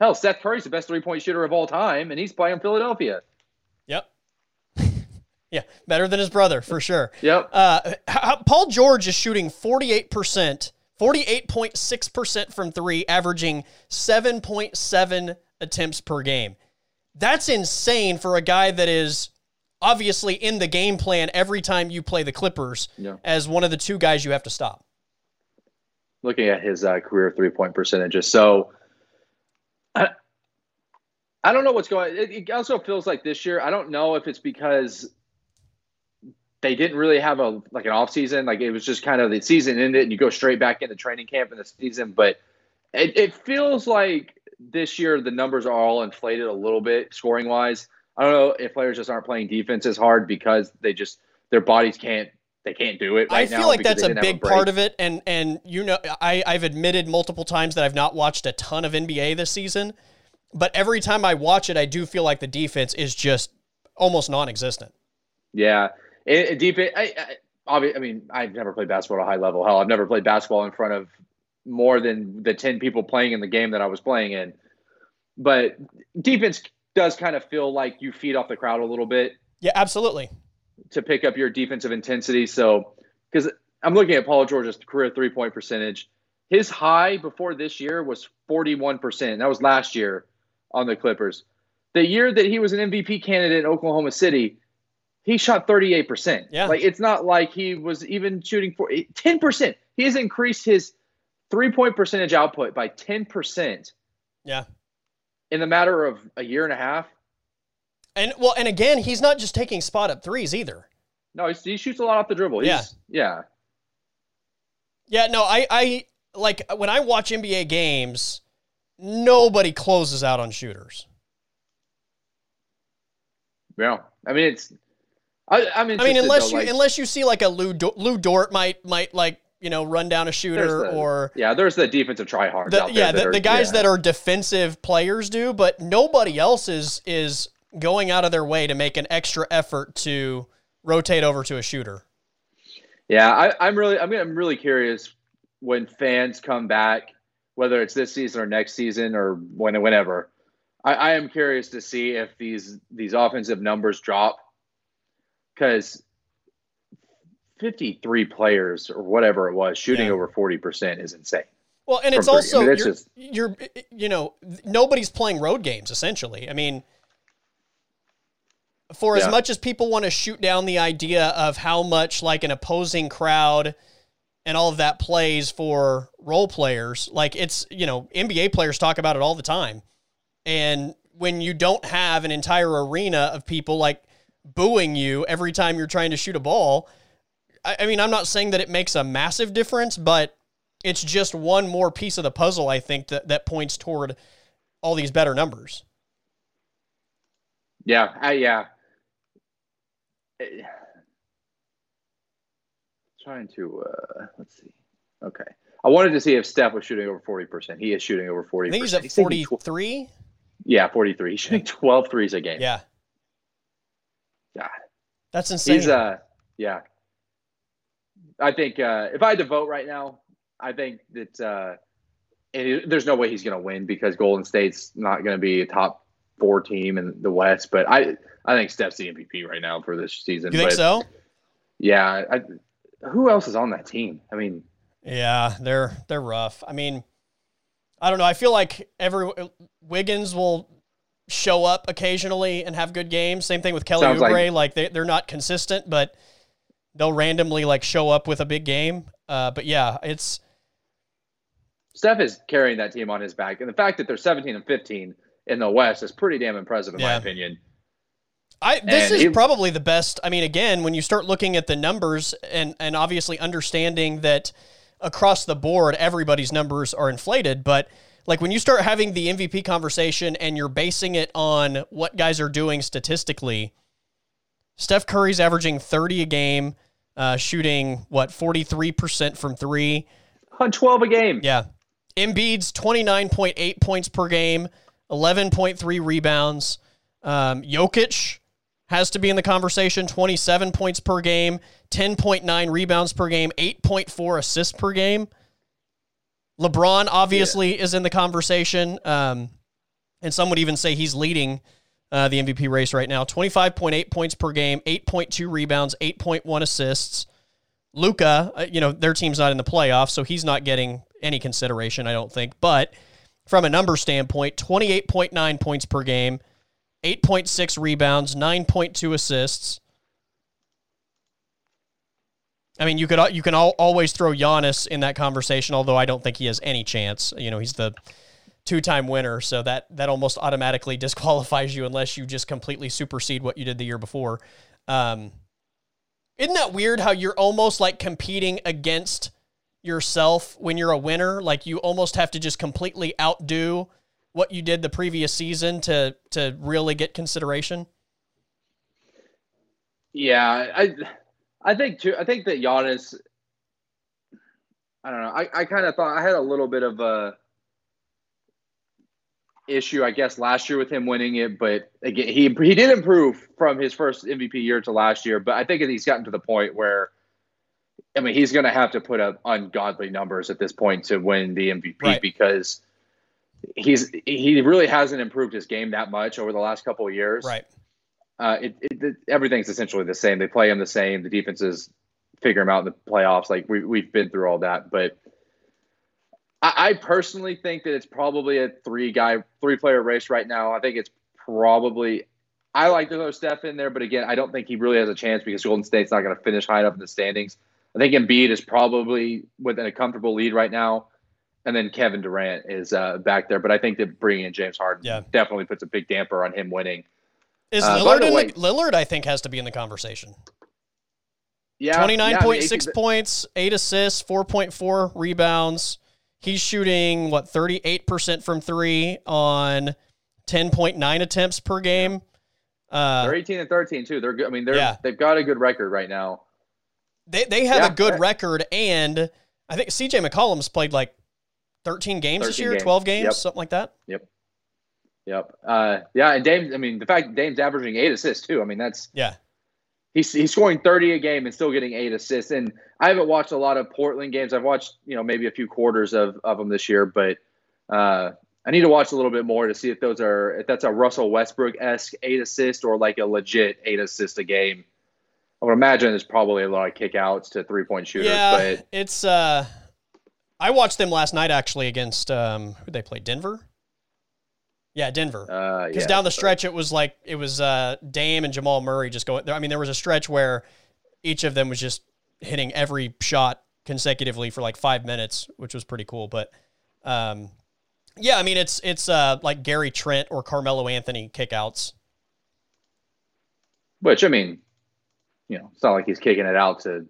Hell, Seth Curry's the best three point shooter of all time, and he's playing Philadelphia. Yep. yeah, better than his brother for sure. Yep. Uh, Paul George is shooting 48%, 48.6% from three, averaging 7.7 attempts per game. That's insane for a guy that is obviously in the game plan every time you play the Clippers Yeah. as one of the two guys you have to stop. Looking at his uh, career three point percentages. So I, I don't know what's going it, it also feels like this year, I don't know if it's because they didn't really have a like an off season. Like it was just kind of the season ended and you go straight back into training camp in the season. But it, it feels like this year the numbers are all inflated a little bit scoring wise. I don't know if players just aren't playing defense as hard because they just their bodies can't they can't do it. Right I feel like that's a big break. part of it, and and you know, I I've admitted multiple times that I've not watched a ton of NBA this season, but every time I watch it, I do feel like the defense is just almost non-existent. Yeah, it, it deep. I, I, obvi- I mean, I've never played basketball at a high level. Hell, I've never played basketball in front of more than the ten people playing in the game that I was playing in. But defense does kind of feel like you feed off the crowd a little bit Yeah, absolutely. to pick up your defensive intensity. So, because I'm looking at Paul George's career three point percentage, his high before this year was 41%. That was last year on the Clippers. The year that he was an MVP candidate in Oklahoma City, he shot 38%. Yeah. Like it's not like he was even shooting for 10%. He has increased his three point percentage output by 10% Yeah. In the matter of a year and a half. And well, and again, he's not just taking spot up threes either. No, he shoots a lot off the dribble. He's, yeah. Yeah, no, I I like when I watch NBA games, nobody closes out on shooters. Yeah. I mean, it's. I, I mean, unless you like- unless you see like a Lou Do- Lu Dort might might like you know run down a shooter the- or yeah, there's the defensive tryhards the, out there. yeah the, are- the guys yeah. that are defensive players do, but nobody else is is going out of their way to make an extra effort to rotate over to a shooter. Yeah, I, I'm really, I mean, I'm really curious when fans come back, whether it's this season or next season or when, whenever. I, I am curious to see if these these offensive numbers drop because 53 players or whatever it was shooting Yeah. over 40 percent is insane. Well, and it's three. I also mean, you're, just- you're you know nobody's playing road games essentially. I mean, for as Yeah. much as people want to shoot down the idea of how much like an opposing crowd and all of that plays for role players, like it's you know NBA players talk about it all the time, and when you don't have an entire arena of people like booing you every time you're trying to shoot a ball. I, I mean, I'm not saying that it makes a massive difference, but it's just one more piece of the puzzle, I think, that, that points toward all these better numbers. Yeah, I, yeah. trying to uh, let's see. Okay, I wanted to see if Steph was shooting over forty percent. He is shooting over forty. I think he's at forty three. Yeah, forty three. He's shooting 12 threes a game. Yeah. God, that's insane. He's uh, yeah. I think uh, if I had to vote right now, I think that uh, it, there's no way he's going to win because Golden State's not going to be a top four team in the West. But I, I think Steph's the MVP right now for this season. You think but, so? Yeah. I, who else is on that team? I mean, yeah, they're they're rough. I mean, I don't know. I feel like every Wiggins will show up occasionally and have good games. Same thing with Kelly Sounds Oubre. Like, like they they're not consistent, but they'll randomly like show up with a big game. Uh, but yeah, it's Steph is carrying that team on his back, and the fact that they're 17 and 15 in the West is pretty damn impressive in yeah. my opinion. I this and is he, probably the best. I mean, again, when you start looking at the numbers and and obviously understanding that across the board everybody's numbers are inflated, but like when you start having the MVP conversation and you're basing it on what guys are doing statistically, Steph Curry's averaging 30 a game, uh, shooting what 43% from three, on 12 a game. Yeah, Embiid's 29.8 points per game, 11.3 rebounds. Um, Jokic has to be in the conversation 27 points per game, 10.9 rebounds per game, 8.4 assists per game. LeBron obviously yeah. is in the conversation. Um, and some would even say he's leading uh, the MVP race right now 25.8 points per game, 8.2 rebounds, 8.1 assists. Luka, uh, you know, their team's not in the playoffs, so he's not getting any consideration, I don't think. But from a number standpoint, 28.9 points per game, 8.6 rebounds, 9.2 assists. I mean, you could you can always throw Giannis in that conversation, although I don't think he has any chance. You know, he's the two-time winner, so that that almost automatically disqualifies you unless you just completely supersede what you did the year before. Um, isn't that weird? How you're almost like competing against yourself when you're a winner. Like you almost have to just completely outdo what you did the previous season to to really get consideration? Yeah, I I think too. I think that Giannis. I don't know. I, I kind of thought I had a little bit of a issue, I guess, last year with him winning it, but again, he he did improve from his first MVP year to last year. But I think he's gotten to the point where, I mean, he's going to have to put up ungodly numbers at this point to win the MVP right. because he's he really hasn't improved his game that much over the last couple of years. Right. Uh, it, it, everything's essentially the same. They play him the same. The defenses figure him out in the playoffs. Like we we've been through all that, but I, I personally think that it's probably a three guy, three player race right now. I think it's probably. I like to throw Steph in there, but again, I don't think he really has a chance because Golden State's not going to finish high enough in the standings. I think Embiid is probably within a comfortable lead right now and then Kevin Durant is uh, back there. But I think that bringing in James Harden yeah. definitely puts a big damper on him winning. Is uh, Lillard way, the, Lillard? I think has to be in the conversation. Yeah, twenty nine point six points, eight assists, four point four rebounds. He's shooting what thirty eight percent from three on ten point nine attempts per game. Uh, they're eighteen and thirteen too. They're good. I mean, they're yeah. they've got a good record right now. They they have yeah. a good record, and I think CJ McCollum's played like 13 games 13 this year, games. 12 games, yep. something like that. Yep. Yep. Uh, yeah, and Dame's. I mean, the fact Dame's averaging eight assists too. I mean, that's yeah. He's he's scoring 30 a game and still getting eight assists. And I haven't watched a lot of Portland games. I've watched you know maybe a few quarters of of them this year, but uh, I need to watch a little bit more to see if those are if that's a Russell Westbrook esque eight assist or like a legit eight assist a game. I would imagine there's probably a lot of kickouts to three point shooters. Yeah, but it's uh I watched them last night actually against um, who they play Denver. Yeah, Denver. Because uh, yeah, down the stretch, it was like it was uh, Dame and Jamal Murray just going. There. I mean, there was a stretch where each of them was just hitting every shot consecutively for like five minutes, which was pretty cool. But um, yeah, I mean, it's it's uh, like Gary Trent or Carmelo Anthony kickouts. Which I mean, you know, it's not like he's kicking it out to.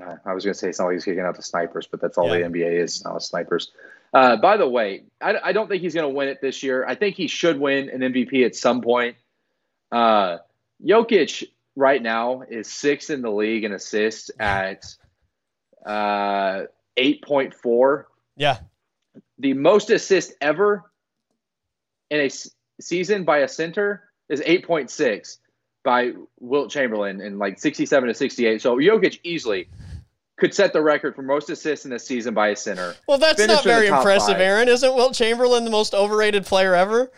Uh, I was going to say it's not like he's kicking out to snipers, but that's all Yeah. the NBA is now, snipers. Uh, by the way, I, I don't think he's going to win it this year. I think he should win an MVP at some point. Uh, Jokic right now is sixth in the league in assists at uh, eight point four. Yeah. The most assists ever in a s- season by a center is eight point six by Wilt Chamberlain in like sixty seven to sixty eight. So Jokic easily could set the record for most assists in a season by a center. Well, that's not very impressive, five. Aaron. Isn't Wilt Chamberlain the most overrated player ever?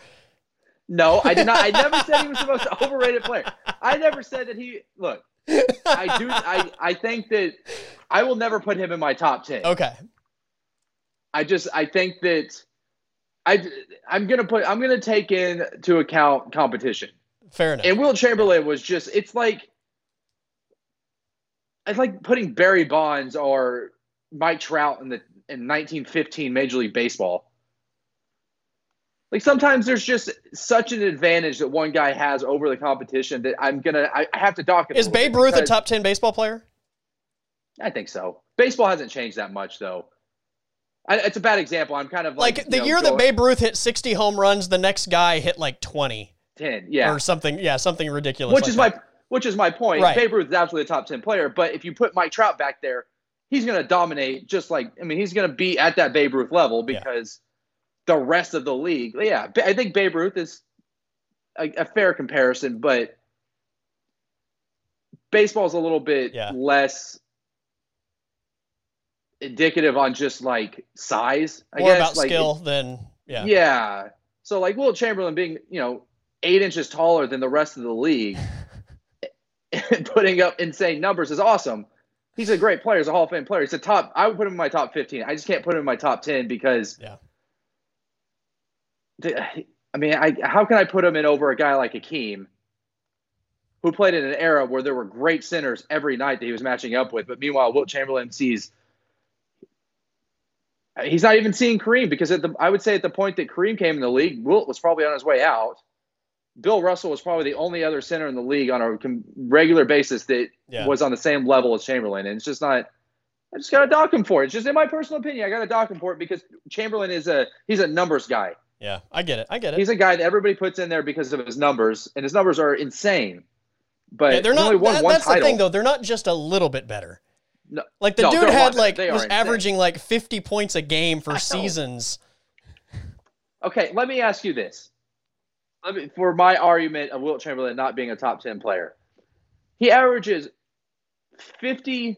No, I did not. I never said he was the most overrated player. I never said that he. Look, I do. I I think that I will never put him in my top ten. Okay. I just I think that I I'm gonna put I'm gonna take into account competition. Fair enough. And Wilt Chamberlain was just it's like it's like putting Barry Bonds or Mike Trout in the in 1915 Major League Baseball. Like sometimes there's just such an advantage that one guy has over the competition that I'm gonna I have to dock it. Is Babe Ruth a top 10 baseball player? I think so. Baseball hasn't changed that much though. I, it's a bad example. I'm kind of like, Like, you the know, year that Babe Ruth hit 60 home runs, the next guy hit like 20 ten, yeah, or something. Yeah, something ridiculous. which like is that. my which is my point. Right. Babe Ruth is absolutely a top ten player, but if you put Mike Trout back there, he's going to dominate. Just like I mean, he's going to be at that Babe Ruth level Yeah. because the rest of the league. Yeah, I think Babe Ruth is a, a fair comparison, but baseball's a little bit Yeah. less indicative on just like size. I more guess about like, skill than yeah. yeah. So like Wilt Chamberlain being, you know, eight inches taller than the rest of the league putting up insane numbers is awesome. He's a great player. He's a Hall of Fame player. He's a top. I would put him in my top fifteen. I just can't put him in my top ten because. Yeah. I mean, I how can I put him in over a guy like Akeem, who played in an era where there were great centers every night that he was matching up with, but meanwhile, Wilt Chamberlain sees. He's not even seeing Kareem because at the I would say at the point that Kareem came in the league, Wilt was probably on his way out. Bill Russell was probably the only other center in the league on a regular basis that Yeah. was on the same level as Chamberlain, and it's just not. I just gotta dock him for it. It's just in my personal opinion, I gotta dock him for it because Chamberlain is a he's a numbers guy. Yeah, I get it. I get it. He's a guy that everybody puts in there because of his numbers, and his numbers are insane. But Yeah, they're not. only won that- one that's title. the thing, though. They're not just a little bit better. No. Like the No, dude had like they was averaging like 50 points a game for seasons. Okay, let me ask you this. Let me, for my argument of Wilt Chamberlain not being a top 10 player, he averages 50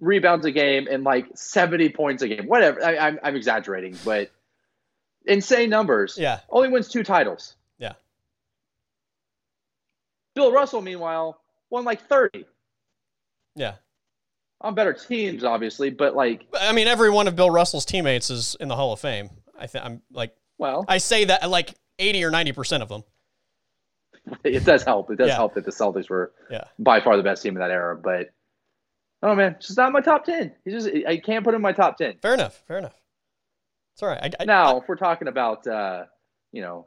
rebounds a game and like 70 points a game. Whatever. I, I'm, I'm exaggerating, but insane numbers. Yeah, Only wins two titles. Yeah. Bill Russell, meanwhile, won like 30 yeah. on better teams, obviously, but like, I mean, every one of Bill Russell's teammates is in the Hall of Fame. I think I'm like well, I say that like 80 or 90 percent of them. it does help. It does Yeah. help that the Celtics were Yeah. by far the best team in that era. But oh man, it's just not my top ten. He's just I can't put him in my top ten. Fair enough. Fair enough. It's all right. I, I, Now, if we're talking about uh, you know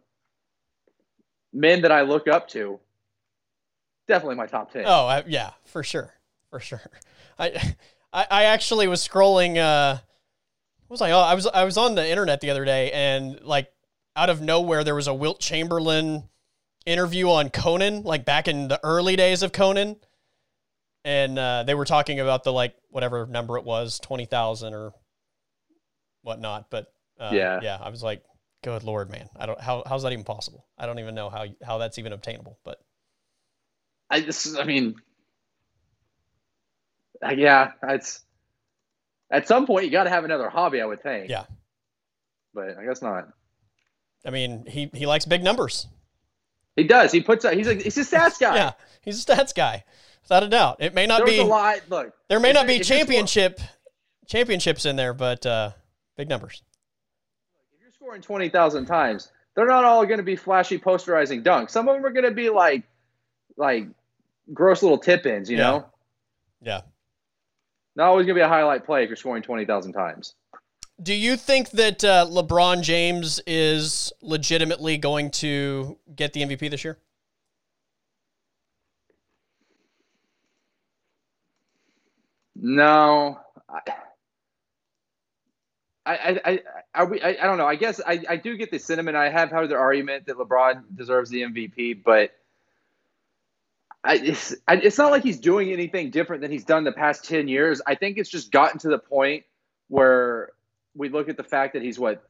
men that I look up to, definitely my top ten. Oh, I, yeah, for sure, for sure. I, I, I actually was scrolling. Uh, what was I? on? I was I was on the internet the other day, and like out of nowhere, there was a Wilt Chamberlain interview on Conan, like back in the early days of Conan, and uh, they were talking about the like whatever number it was, twenty thousand or whatnot. But uh, Yeah. yeah, I was like, good lord, man, I don't how how's that even possible? I don't even know how how that's even obtainable, but. I just, I mean, uh, yeah, it's at some point you got to have another hobby, I would think. Yeah. but I guess not. I mean, he, he likes big numbers. He does. He puts. A, he's a he's a stats guy. Yeah, he's a stats guy, without a doubt. It may not There be a lot. Look, there may not be championship championships in there, but uh, big numbers. if you're scoring 20,000 times, they're not all going to be flashy posterizing dunks. Some of them are going to be like like gross little tip ins, you Yeah. know? Yeah. Not always going to be a highlight play if you're scoring 20,000 times. Do you think that uh, LeBron James is legitimately going to get the MVP this year? No, I, I, I, I, I, don't know. I guess I, I do get the sentiment. I have heard their argument that LeBron deserves the MVP, but I, it's, I, it's not like he's doing anything different than he's done the past 10 years. I think it's just gotten to the point where we look at the fact that he's what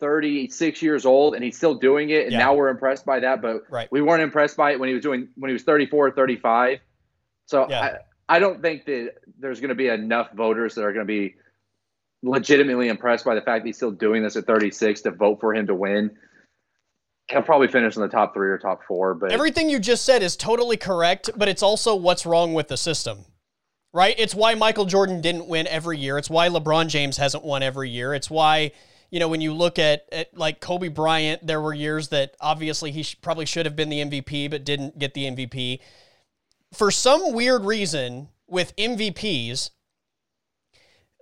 36 years old and he's still doing it and yeah. now we're impressed by that but right. we weren't impressed by it when he was doing when he was 34 or 35 so yeah. I, I don't think that there's going to be enough voters that are going to be legitimately impressed by the fact that he's still doing this at 36 to vote for him to win he'll probably finish in the top three or top four but everything you just said is totally correct but it's also what's wrong with the system right it's why michael jordan didn't win every year it's why lebron james hasn't won every year it's why you know, when you look at, at like Kobe Bryant, there were years that obviously he sh- probably should have been the MVP, but didn't get the MVP. For some weird reason, with MVPs,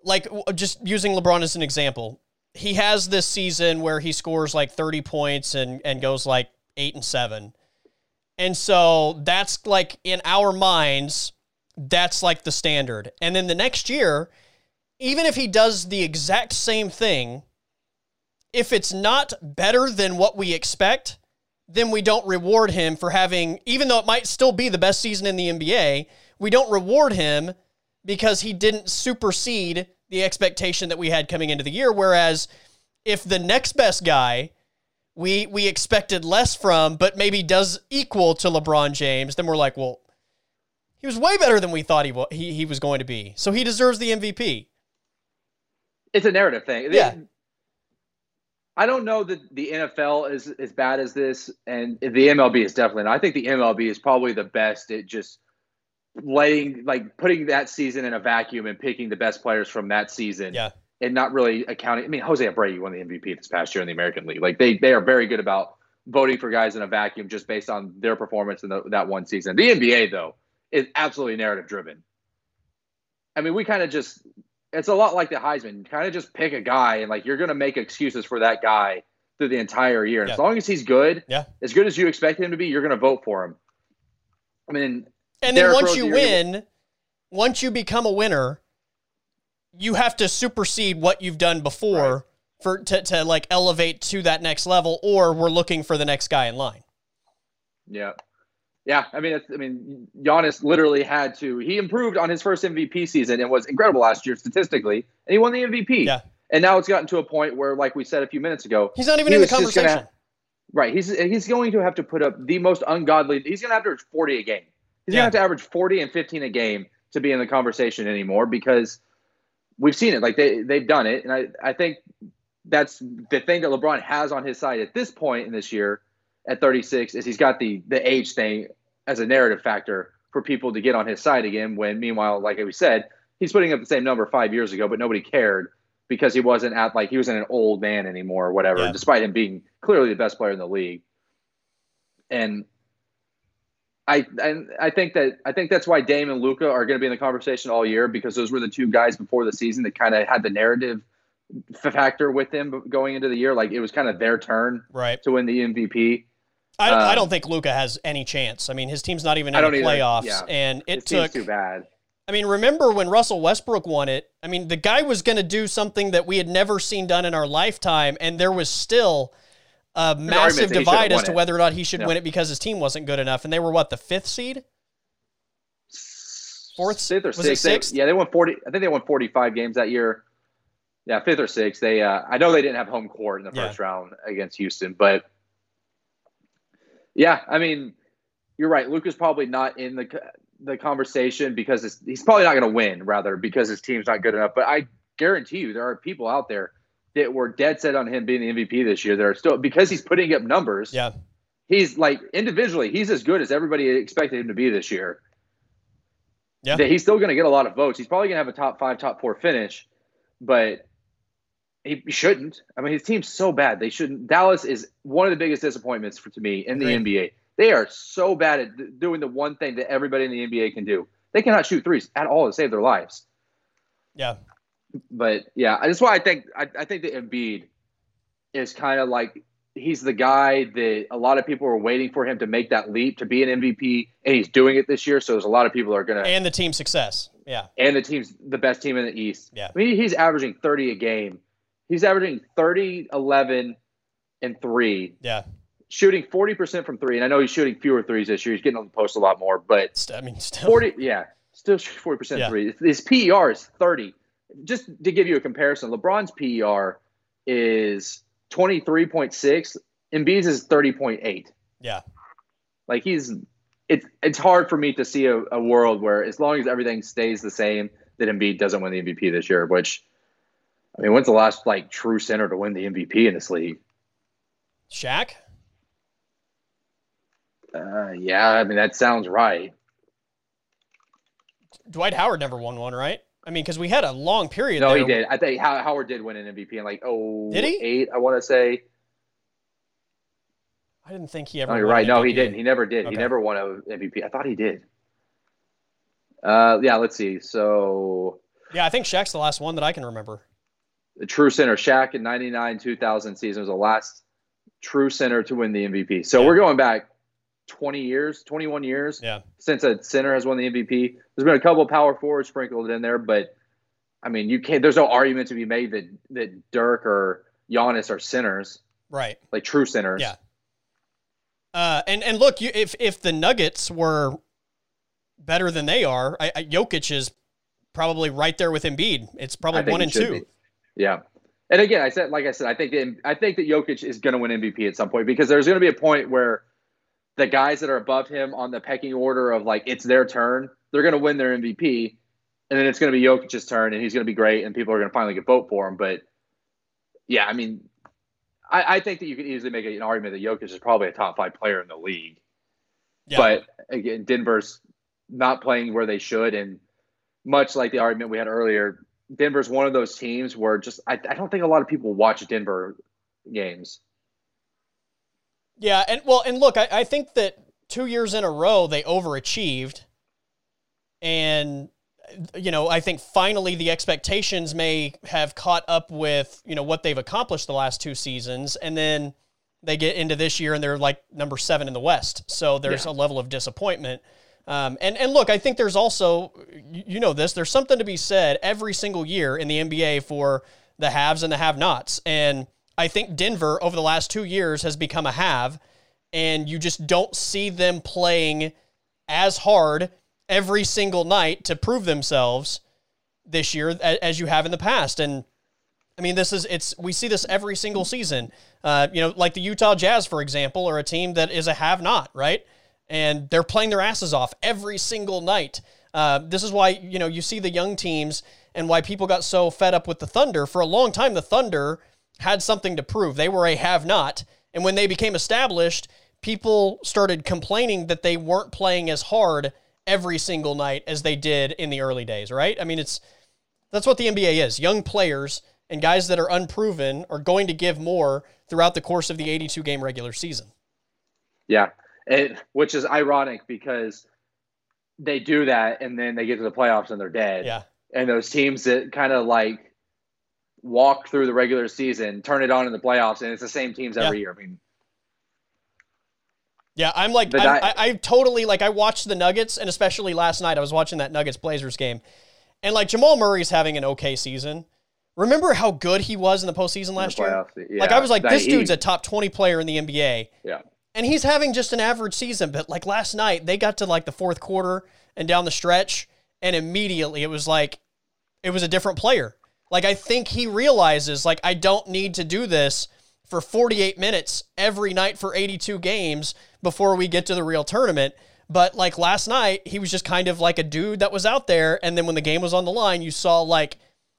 like just using LeBron as an example, he has this season where he scores like 30 points and, and goes like eight and seven. And so that's like in our minds, that's like the standard. And then the next year, even if he does the exact same thing, if it's not better than what we expect, then we don't reward him for having, even though it might still be the best season in the NBA, we don't reward him because he didn't supersede the expectation that we had coming into the year. Whereas if the next best guy we we expected less from, but maybe does equal to LeBron James, then we're like, well, he was way better than we thought he was, he, he was going to be. So he deserves the MVP. It's a narrative thing. Yeah. I don't know that the NFL is as bad as this, and the MLB is definitely not. I think the MLB is probably the best at just letting, like, putting that season in a vacuum and picking the best players from that season. Yeah. And not really accounting. I mean, Jose Abreu won the MVP this past year in the American League. Like, they, they are very good about voting for guys in a vacuum just based on their performance in the, that one season. The NBA, though, is absolutely narrative driven. I mean, we kind of just it's a lot like the Heisman. Kind of just pick a guy and like you're going to make excuses for that guy through the entire year. Yeah. as long as he's good, yeah. as good as you expect him to be, you're going to vote for him. I mean, and then once you win, once you become a winner, you have to supersede what you've done before right. for to, to like elevate to that next level, or we're looking for the next guy in line. Yeah. Yeah, I mean, I mean, Giannis literally had to. He improved on his first MVP season and was incredible last year statistically, and he won the MVP. Yeah. And now it's gotten to a point where, like we said a few minutes ago, he's not even he in the conversation. Gonna, right. He's he's going to have to put up the most ungodly. He's going to have to average forty a game. He's yeah. going to have to average forty and fifteen a game to be in the conversation anymore because we've seen it. Like they they've done it, and I I think that's the thing that LeBron has on his side at this point in this year at 36 is he's got the the age thing as a narrative factor for people to get on his side again. When meanwhile, like we said, he's putting up the same number five years ago, but nobody cared because he wasn't at like he wasn't an old man anymore or whatever, yeah. despite him being clearly the best player in the league. And I, I I think that I think that's why Dame and Luka are going to be in the conversation all year because those were the two guys before the season that kind of had the narrative factor with them going into the year. Like it was kind of their turn right. to win the MVP. I, um, I don't think Luka has any chance. I mean, his team's not even in the playoffs, yeah. and it his took too bad. I mean, remember when Russell Westbrook won it? I mean, the guy was going to do something that we had never seen done in our lifetime, and there was still a massive divide as to whether or not he should yeah. win it because his team wasn't good enough. And they were what the fifth seed, fourth, fifth or sixth. They, yeah, they won forty. I think they won forty-five games that year. Yeah, fifth or sixth. They, uh, I know they didn't have home court in the first round against Houston, but yeah, I mean, you're right. Luke is probably not in the the conversation because he's probably not going to win, rather because his team's not good enough. But I guarantee you, there are people out there that were dead set on him being the MVP this year. That are still because he's putting up numbers. Yeah, he's like individually, he's as good as everybody expected him to be this year. Yeah, that he's still going to get a lot of votes. He's probably going to have a top five, top four finish, but he shouldn't. I mean, his team's so bad. They shouldn't. Dallas is one of the biggest disappointments for to me in the NBA. They are so bad at doing the one thing that everybody in the NBA can do. They cannot shoot threes at all to save their lives. Yeah. But yeah, that's why I think I, I think that Embiid is kind of like he's the guy that a lot of people are waiting for him to make that leap to be an MVP, and he's doing it this year. So there's a lot of people are gonna and the team success. Yeah. and the team's the best team in the East. Yeah. I mean, he's averaging 30 a game. He's averaging 30, 11, and three, Yeah. shooting 40% from three. And I know he's shooting fewer threes this year. He's getting on the post a lot more, but I mean, still. 40, yeah, still 40% Yeah. three. His PER is 30. Just to give you a comparison, LeBron's PER is 23.6, Embiid's is 30.8. Yeah. Like he's it's it's hard for me to see a, a world where as long as everything stays the same, that Embiid doesn't win the MVP this year. Which I mean, when's the last like true center to win the MVP in this league? Shaq? Uh, yeah, I mean that sounds right. Dwight Howard never won one, right? I mean, because we had a long period. No, there. he did. I think Howard did win an MVP in like oh Did he? eight. I want to say. I didn't think he ever. No, you're won right. No, he didn't. He never did. Okay. He never won an MVP. I thought he did. Uh, yeah. Let's see. So Yeah, I think Shaq's the last one that I can remember. The true center Shaq in 99 2000 season was the last true center to win the MVP. So Yeah. we're going back 20 years, 21 years Yeah. since a center has won the MVP. There's been a couple of power forwards sprinkled in there, but I mean, you can't. There's no argument to be made that that Dirk or Giannis are centers, Right. like true centers. Yeah. Uh, and and look, you, if if the Nuggets were better than they are, I, I, Jokic is probably right there with Embiid. It's probably one and two. be. Yeah. And again, I said, like I said, I think that I think that Jokic is going to win MVP at some point because there's going to be a point where the guys that are above him on the pecking order of like it's their turn, they're going to win their MVP, and then it's going to be Jokic's turn, and he's going to be great, and people are going to finally get vote for him. But yeah, I mean, I, I think that you could easily make an argument that Jokic is probably a top five player in the league. Yeah. But again, Denver's not playing where they should, and much like the argument we had earlier, Denver's one of those teams where just I, I don't think a lot of people watch Denver games. Yeah, and well, and look, I, I think that two years in a row they overachieved, and you know, I think finally the expectations may have caught up with you know what they've accomplished the last two seasons, and then they get into this year and they're like number seven in the West, so there's a level of disappointment. Um, and and look, I think there's also you know this. There's something to be said every single year in the NBA for the haves and the have-nots, and I think Denver over the last two years has become a have, and you just don't see them playing as hard every single night to prove themselves this year as you have in the past. And I mean, this is it's we see this every single season. Uh, you know, like the Utah Jazz, for example, are a team that is a have-not, right? And they're playing their asses off every single night. Uh, this is why you know you see the young teams and why people got so fed up with the Thunder. For a long time, the Thunder had something to prove. They were a have-not, and when they became established, people started complaining that they weren't playing as hard every single night as they did in the early days. Right? I mean, it's that's what the NBA is. Young players and guys that are unproven are going to give more throughout the course of the 82 game regular season. Yeah, it, which is ironic because they do that and then they get to the playoffs and they're dead. Yeah. And those teams that kind of like walk through the regular season, turn it on in the playoffs, and it's the same teams every year. I mean, Yeah, I'm like, I, I, I totally like. I watched the Nuggets, and especially last night, I was watching that Nuggets Blazers game, and like Jamal Murray's having an okay season. Remember how good he was in the postseason last the year? yeah, like I was like, this dude's a top 20 player in the NBA, yeah, and he's having just an average season. But like last night, they got to like the fourth quarter and down the stretch, and immediately it was like, it was a different player. Like I think he realizes like I don't need to do this for 48 minutes every night for 82 games before we get to the real tournament. But like last night, he was just kind of like a dude that was out there. And then when the game was on the line, you saw like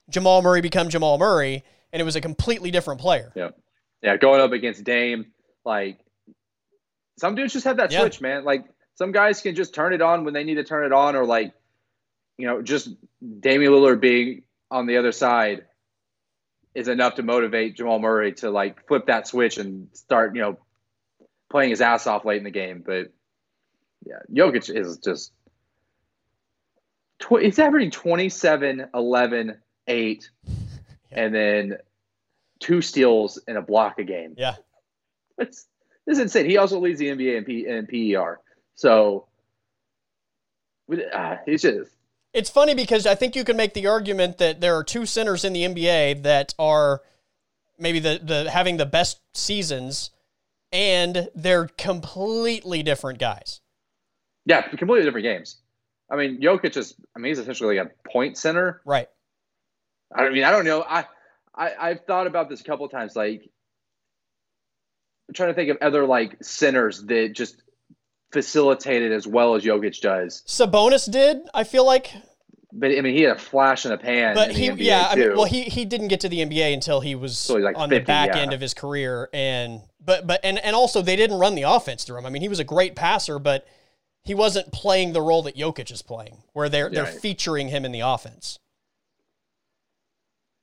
Jamal Murray become Jamal Murray, and it was a completely different player. yeah, yeah. Going up against Dame, like some dudes just have that Yeah. switch, man. Like some guys can just turn it on when they need to turn it on, or like you know, just Damian Lillard being on the other side is enough to motivate Jamal Murray to like flip that switch and start, you know, playing his ass off late in the game. But yeah, Jokic is just tw- he's averaging 27, 11, 8, and then two steals and a block a game. Yeah. It's this is insane. He also leads the NBA in, P, in PER. So uh, he's just It's funny because I think you can make the argument that there are two centers in the NBA that are maybe the, the having the best seasons and they're completely different guys. Yeah, completely different games. I mean, Jokic is I mean, he's essentially like a point center. Right. I mean, I don't know. I, I I've thought about this a couple of times. Like, I'm trying to think of other like centers that just facilitated as well as Jokic does. Sabonis did. I feel like. But I mean, he had a flash in a pan. But he, yeah, I mean, well, he he didn't get to the NBA until he was so like on 50, the back yeah. end of his career, and but but and and also they didn't run the offense through him. I mean, he was a great passer, but he wasn't playing the role that Jokic is playing, where they're yeah, they're right. featuring him in the offense.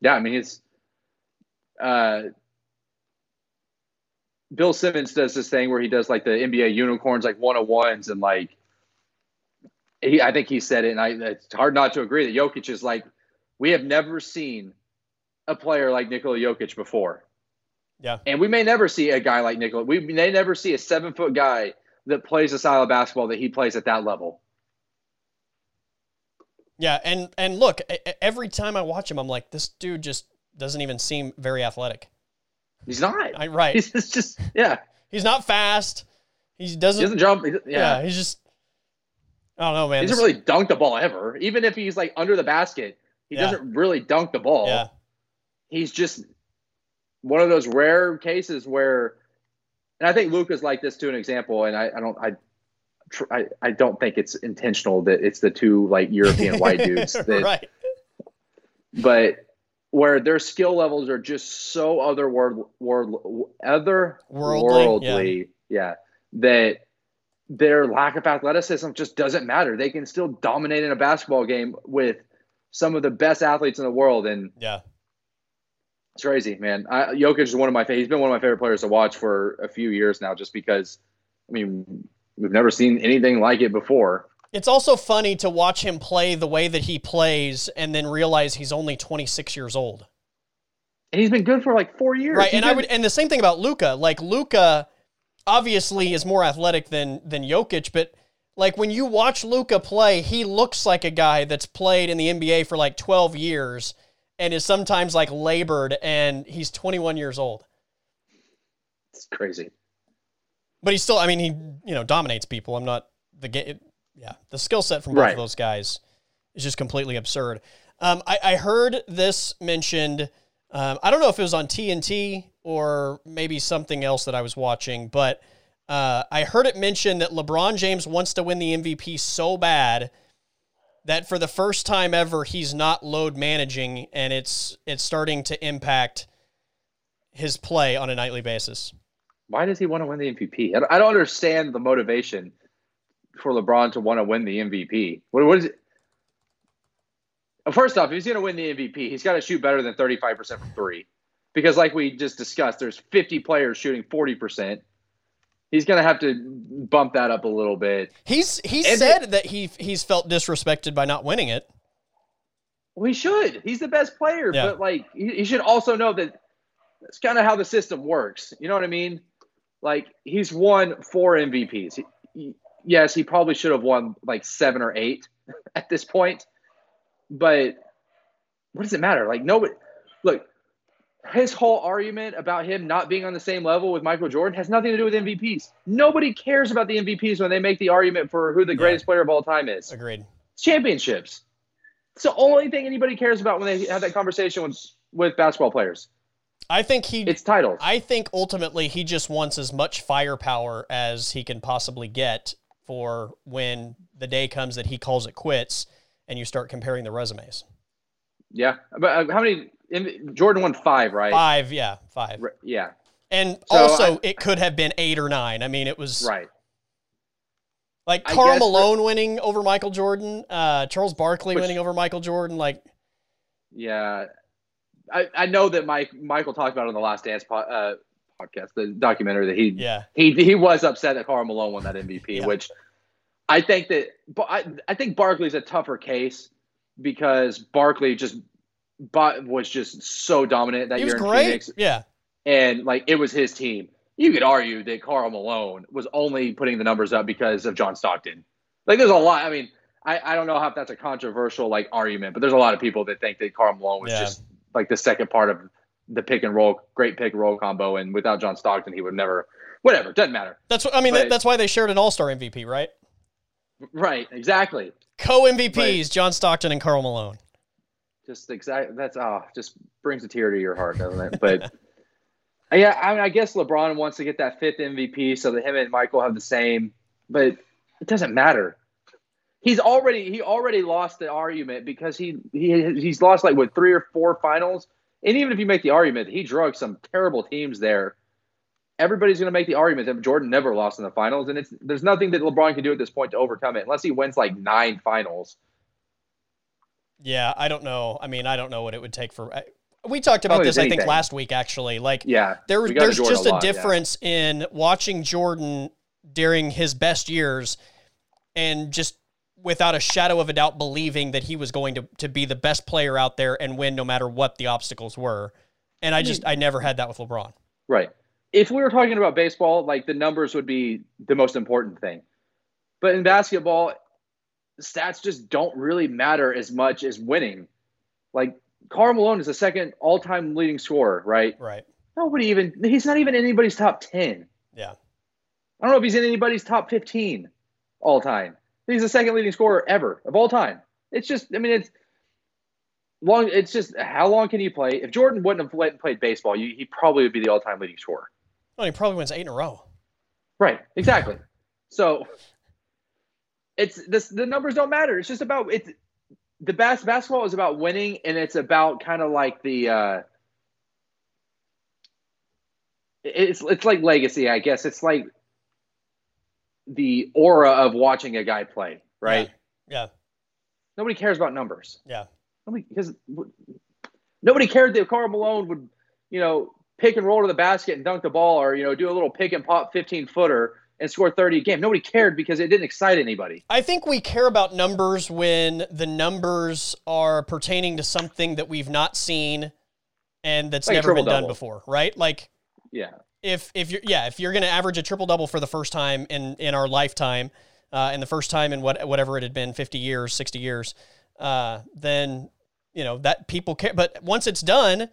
Yeah, I mean, it's uh, Bill Simmons does this thing where he does like the NBA unicorns, like one on ones, and like he, I think he said it, and I, it's hard not to agree that Jokic is like we have never seen a player like Nikola Jokic before. Yeah, and we may never see a guy like Nikola. We may never see a seven foot guy that plays the style of basketball that he plays at that level. Yeah, and and look, every time I watch him, I'm like, this dude just doesn't even seem very athletic. He's not. I, right. He's just yeah. He's not fast. He doesn't. He doesn't jump. yeah. yeah. He's just. I don't know, man. He doesn't really dunk the ball ever. Even if he's like under the basket, he yeah. doesn't really dunk the ball. Yeah. He's just one of those rare cases where, and I think Luka's like this to an example. And I, I don't, I, I, I don't think it's intentional that it's the two like European white dudes. That, right. But where their skill levels are just so other world, otherworldly, yeah. yeah, that their lack of athleticism just doesn't matter. They can still dominate in a basketball game with some of the best athletes in the world, and yeah, it's crazy, man. I, Jokic is one of my he's been one of my favorite players to watch for a few years now, just because. I mean, we've never seen anything like it before. It's also funny to watch him play the way that he plays and then realize he's only 26 years old. And he's been good for like 4 years. Right, and I would and the same thing about Luka. Like Luka obviously is more athletic than than Jokic, but like when you watch Luka play, he looks like a guy that's played in the NBA for like 12 years and is sometimes like labored and he's 21 years old. It's crazy. But he's still I mean he, you know, dominates people. I'm not the game yeah, the skill set from both right. of those guys is just completely absurd. Um, I, I, heard this mentioned. Um, I don't know if it was on TNT or maybe something else that I was watching, but uh, I heard it mentioned that LeBron James wants to win the MVP so bad that for the first time ever he's not load managing, and it's it's starting to impact his play on a nightly basis. Why does he want to win the MVP? I don't understand the motivation for LeBron to want to win the MVP? What, what is it? First off, if he's going to win the MVP, he's got to shoot better than 35% from three. Because, like we just discussed, there's 50 players shooting 40%. He's going to have to bump that up a little bit. He's he and said it, that he he's felt disrespected by not winning it. Well, he should. He's the best player, yeah. but like he, he should also know that that's kind of how the system works. You know what I mean? Like he's won four MVPs. He, he, yes, he probably should have won like seven or eight at this point. But what does it matter? Like nobody look, his whole argument about him not being on the same level with Michael Jordan has nothing to do with MVPs. Nobody cares about the MVPs when they make the argument for who the greatest yeah. player of all time is. Agreed. It's championships. It's the only thing anybody cares about when they have that conversation with with basketball players. I think he it's titles. I think ultimately he just wants as much firepower as he can possibly get for when the day comes that he calls it quits and you start comparing the resumes. Yeah, but uh, how many? Jordan won five, right? Five, yeah, five. Yeah, and so also I, it could have been eight or nine. I mean, it was right. Like Karl Malone winning over Michael Jordan, uh, Charles Barkley which, winning over Michael Jordan, like. Yeah, I, I know that Mike Michael talked about it on the Last Dance po- uh, podcast, the documentary that he yeah he he was upset that Karl Malone won that MVP, yeah. which I think that but I I think Barkley's a tougher case because Barkley just but was just so dominant that he year in great. Phoenix. Yeah. And like it was his team. You could argue that Karl Malone was only putting the numbers up because of John Stockton. Like there's a lot. I mean, I, I don't know if that's a controversial like argument, but there's a lot of people that think that Karl Malone was Yeah. just like the second part of the pick and roll, great pick and roll combo, and without John Stockton, he would never. Whatever, doesn't matter. That's what I mean. But- that's why they shared an All Star MVP, right? Right, exactly. Co MVPs, John Stockton and Karl Malone. Just exactly. That's oh, just brings a tear to your heart, doesn't it? But yeah, I mean, I guess LeBron wants to get that fifth MVP so that him and Michael have the same, but it doesn't matter. He's already he already lost the argument because he he he's lost like what three or four finals, and even if you make the argument that he drugged some terrible teams there, everybody's going to make the argument that Jordan never lost in the finals, and it's there's nothing that LeBron can do at this point to overcome it unless he wins like nine finals. Yeah, I don't know. I mean, I don't know what it would take for. I- We talked about this, I think, last week. Actually, like Yeah, there, we got to there's just a, lot, yeah. difference in watching Jordan during his best years, and just without a shadow of a doubt believing that he was going to to be the best player out there and win no matter what the obstacles were. And I hmm. just I never had that with LeBron. Right. If we were talking about baseball, like the numbers would be the most important thing. But in basketball, stats just don't really matter as much as winning. Like Karl Malone is the second all-time leading scorer, right? Right. Nobody even he's not even anybody's top 10. Yeah. I don't know if he's in anybody's top 15 all time. He's the second leading scorer ever of all time. It's just I mean it's long it's just how long can you play? If Jordan wouldn't have went and played baseball, you, he probably would be the all-time leading scorer. Well, he probably wins eight in a row. Right, exactly. So it's this the numbers don't matter. It's just about it's the bas- basketball is about winning and it's about kind of like the uh it's it's like legacy, I guess. It's like the aura of watching a guy play, right? Yeah. Nobody cares about numbers. Yeah. Nobody because nobody cared that Karl Malone would, you know, pick and roll to the basket and dunk the ball, or you know, do a little pick and pop fifteen footer and score thirty a game. Nobody cared because it didn't excite anybody. I think we care about numbers when the numbers are pertaining to something that we've not seen and that's Like never been done before, right? Like Yeah, if if you're yeah, if you're going to average a triple double for the first time in in our lifetime, uh, and the first time in what whatever it had been, fifty years, sixty years, uh, then you know that people care. But once it's done,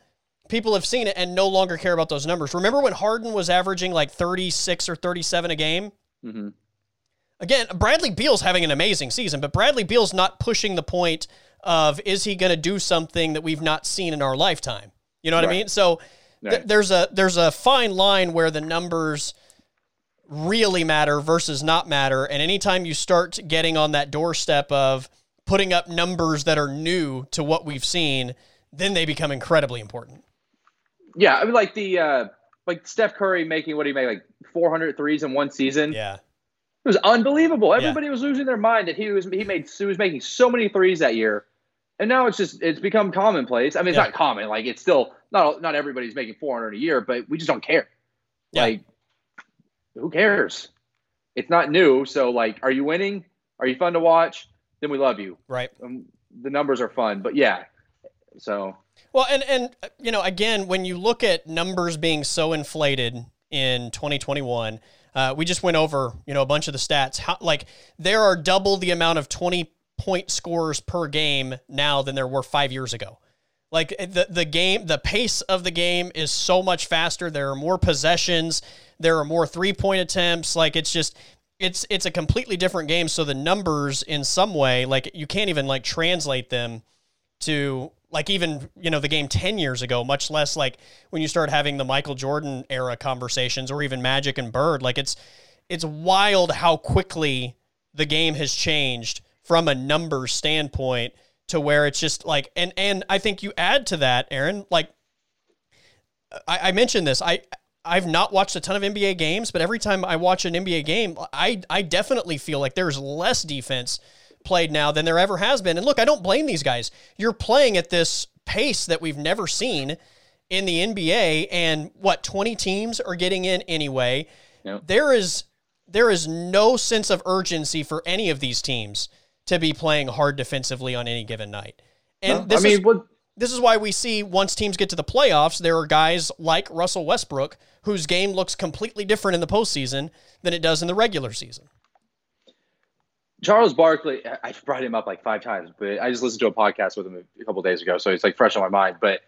people have seen it and no longer care about those numbers. Remember when Harden was averaging like thirty six or thirty seven a game? hmm Again, Bradley Beal's having an amazing season, but Bradley Beal's not pushing the point of is he going to do something that we've not seen in our lifetime? You know what I mean? So th- there's a there's a fine line where the numbers really matter versus not matter, and anytime you start getting on that doorstep of putting up numbers that are new to what we've seen, then they become incredibly important. yeah. I mean, like the uh, like Steph Curry making what he made like 400 threes in one season. Yeah, It was unbelievable. Yeah. Everybody was losing their mind that he was he made he was making so many threes that year, and now it's just it's become commonplace. I mean, it's Yeah. not common. Like it's still not not everybody's making 400 a year, but we just don't care. Yeah. Like, who cares? It's not new. So like, are you winning? Are you fun to watch? Then we love you. right. Um, the numbers are fun, but yeah. So Well, and and you know, again, when you look at numbers being so inflated in 2021, uh, we just went over you know a bunch of the stats. How, like there are double the amount of 20 point scores per game now than there were five years ago. Like the the game, the pace of the game is so much faster. There are more possessions. There are more three point attempts. Like it's just it's it's a completely different game. So the numbers, in some way, like you can't even like translate them to like even you know the game 10 years ago much less like when you start having the Michael Jordan era conversations or even Magic and Bird like it's it's wild how quickly the game has changed from a number standpoint to where it's just like and and I think you add to that Aaron like I, I mentioned this I I've not watched a ton of NBA games but every time I watch an NBA game I I definitely feel like there's less defense played now than there ever has been. And look, I don't blame these guys. You're playing at this pace that we've never seen in the NBA, and what 20 teams are getting in anyway. Yep. There is there is no sense of urgency for any of these teams to be playing hard defensively on any given night. And no, this I is what this is why we see once teams get to the playoffs, there are guys like Russell Westbrook whose game looks completely different in the postseason than it does in the regular season. Charles Barkley, I brought him up like five times, but I just listened to a podcast with him a couple days ago, so it's like fresh on my mind. But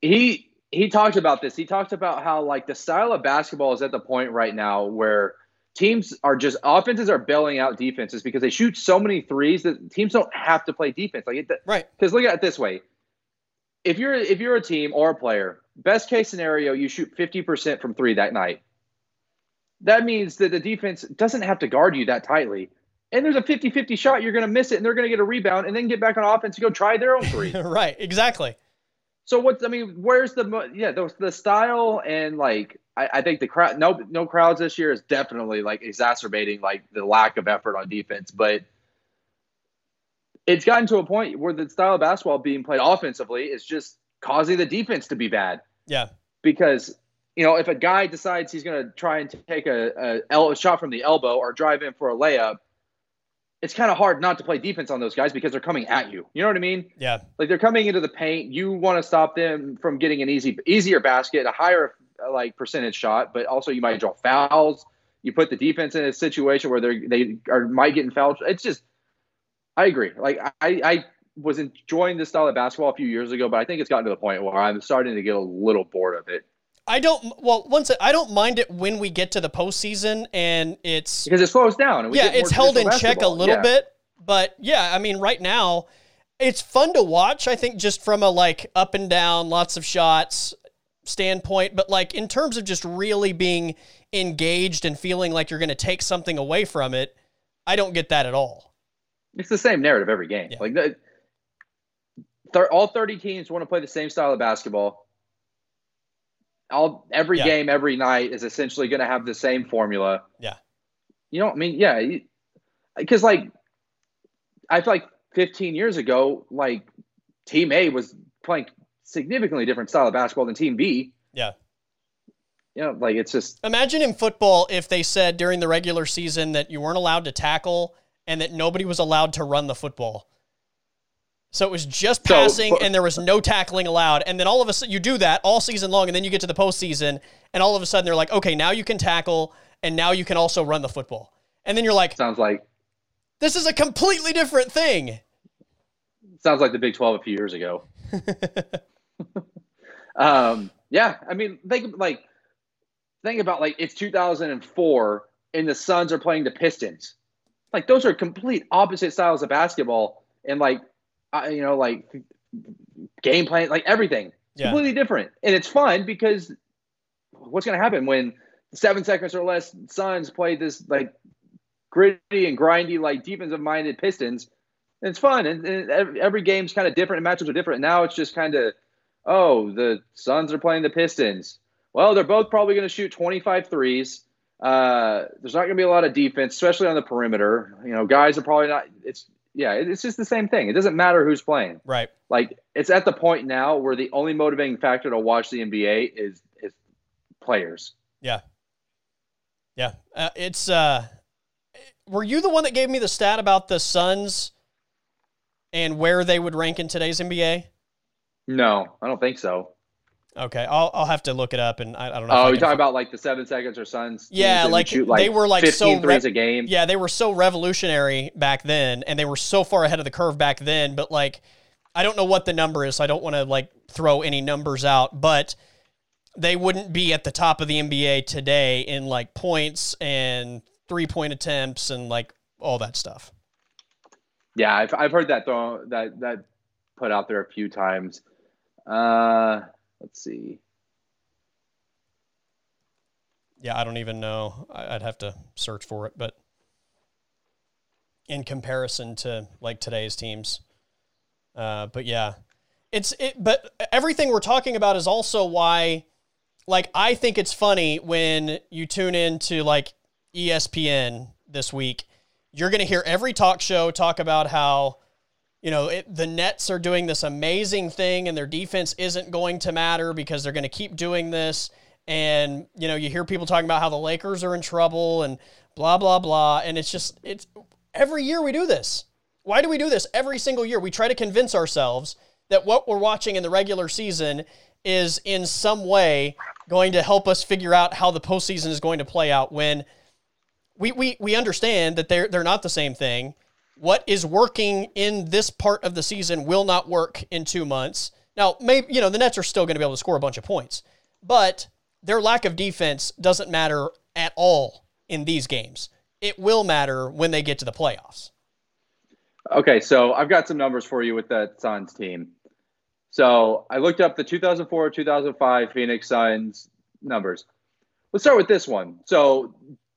he he talked about this. He talked about how like the style of basketball is at the point right now where teams are just offenses are bailing out defenses because they shoot so many threes that teams don't have to play defense. Like it, right? Because look at it this way: if you're if you're a team or a player, best case scenario, you shoot fifty percent from three that night that means that the defense doesn't have to guard you that tightly. And there's a 50 50 shot, you're going to miss it, and they're going to get a rebound and then get back on offense to go try their own three. right, exactly. So what's I mean, where's the yeah the, the style and like I, I think the crowd no no crowds this year is definitely like exacerbating like the lack of effort on defense, but it's gotten to a point where the style of basketball being played offensively is just causing the defense to be bad. Yeah, because you know, if a guy decides he's going to try and take a, a, a, shot from the elbow or drive in for a layup, it's kind of hard not to play defense on those guys because they're coming at you. You know what I mean? Yeah. Like they're coming into the paint. You want to stop them from getting an easy, easier basket, a higher Uh, like percentage shot, but also you might draw fouls. You put the defense in a situation where they they are might get in foul. It's just, I agree. Like I I was enjoying this style of basketball a few years ago, but I think it's gotten to the point where I'm starting to get a little bored of it. I don't. Well, once I don't mind it when we get to the postseason and it's because it slows down. yeah, it's held in check a little yeah. bit, but yeah, I mean, right now it's fun to watch. I think just from a like up and down, lots of shots standpoint, but like in terms of just really being engaged and feeling like you're going to take something away from it, I don't get that at all. It's the same narrative every game. Yeah. Like the, th- all 30 teams want to play the same style of basketball all every yeah. game every night is essentially going to have the same formula. Yeah. You know, I mean, yeah, because like I feel like 15 years ago, like Team A was playing significantly different style of basketball than Team B. Yeah. You know, like it's just imagine in football if they said during the regular season that you weren't allowed to tackle and that nobody was allowed to run the football. So it was just passing, so, and there was no tackling allowed. And then all of a sudden, you do that all season long, and then you get to the postseason, and all of a sudden they're like, okay, now you can tackle, and now you can also run the football. And then you're like, sounds like this is a completely different thing. Sounds like the Big Twelve a few years ago. um, yeah, I mean, think like think about like it's 2004, and the Suns are playing the Pistons. Like those are complete opposite styles of basketball, and like you know, like game plan, like everything. Yeah. Completely different. And it's fun because what's going to happen when seven seconds or less Suns play this like gritty and grindy, like defensive minded Pistons? It's fun. And, and every game's kind of different and matchups are different. Now it's just kind of, oh, the Suns are playing the Pistons. Well, they're both probably going to shoot 25 threes. Uh, there's not going to be a lot of defense, especially on the perimeter. You know, guys are probably not. It's yeah, it's just the same thing. It doesn't matter who's playing. Right. Like it's at the point now where the only motivating factor to watch the NBA is is players. Yeah. Yeah. Uh, it's uh were you the one that gave me the stat about the Suns and where they would rank in today's NBA? No, I don't think so. Okay, I'll I'll have to look it up, and I, I don't know. Oh, you talking about like the seven seconds or Suns? Yeah, like, like, they were like so threes a game. Yeah, they were so revolutionary back then, and they were so far ahead of the curve back then. But like, I don't know what the number is, so I don't want to like throw any numbers out, but they wouldn't be at the top of the NBA today in like points and three point attempts and like all that stuff. Yeah, I've I've heard that throw that that put out there a few times. Uh Let's see. Yeah, I don't even know. I'd have to search for it, but in comparison to like today's teams, uh, but yeah, it's it. But everything we're talking about is also why, like, I think it's funny when you tune in to like ESPN this week. You're to hear every talk show talk about how you know, it, the Nets are doing this amazing thing and their defense isn't going to matter because they're going to keep doing this. And, you know, you hear people talking about how the Lakers are in trouble and blah, blah, blah. And it's just, it's every year we do this. Why do we do this every single year? We try to convince ourselves that what we're watching in the regular season is in some way going to help us figure out how the postseason is going to play out when we, we, we understand that they're, they're not the same thing. What is working in this part of the season will not work in two months. Now, maybe, you know, the Nets are still going to be able to score a bunch of points, but their lack of defense doesn't matter at all in these games. It will matter when they get to the playoffs. Okay, so I've got some numbers for you with that Suns team. So I looked up the 2004 2005 Phoenix Suns numbers. Let's start with this one. So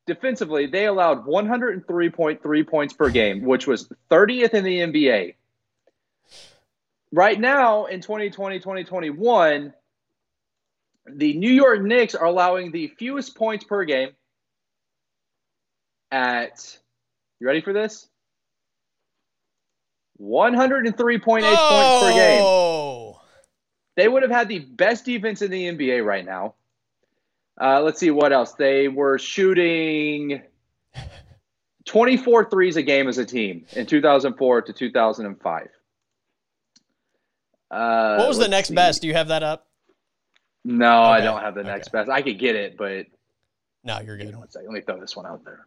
defensively, they allowed 103.3 points per game, which was 30th in the NBA. Right now in 2020 2021, the New York Knicks are allowing the fewest points per game at, you ready for this? 103.8 oh. points per game. Oh. They would have had the best defense in the NBA right now. Uh, let's see what else. They were shooting 24 threes a game as a team in 2004 to 2005. Uh, what was the next see. best? Do you have that up? No, okay. I don't have the next okay. best. I could get it, but no, you're good. One second. Let me throw this one out there.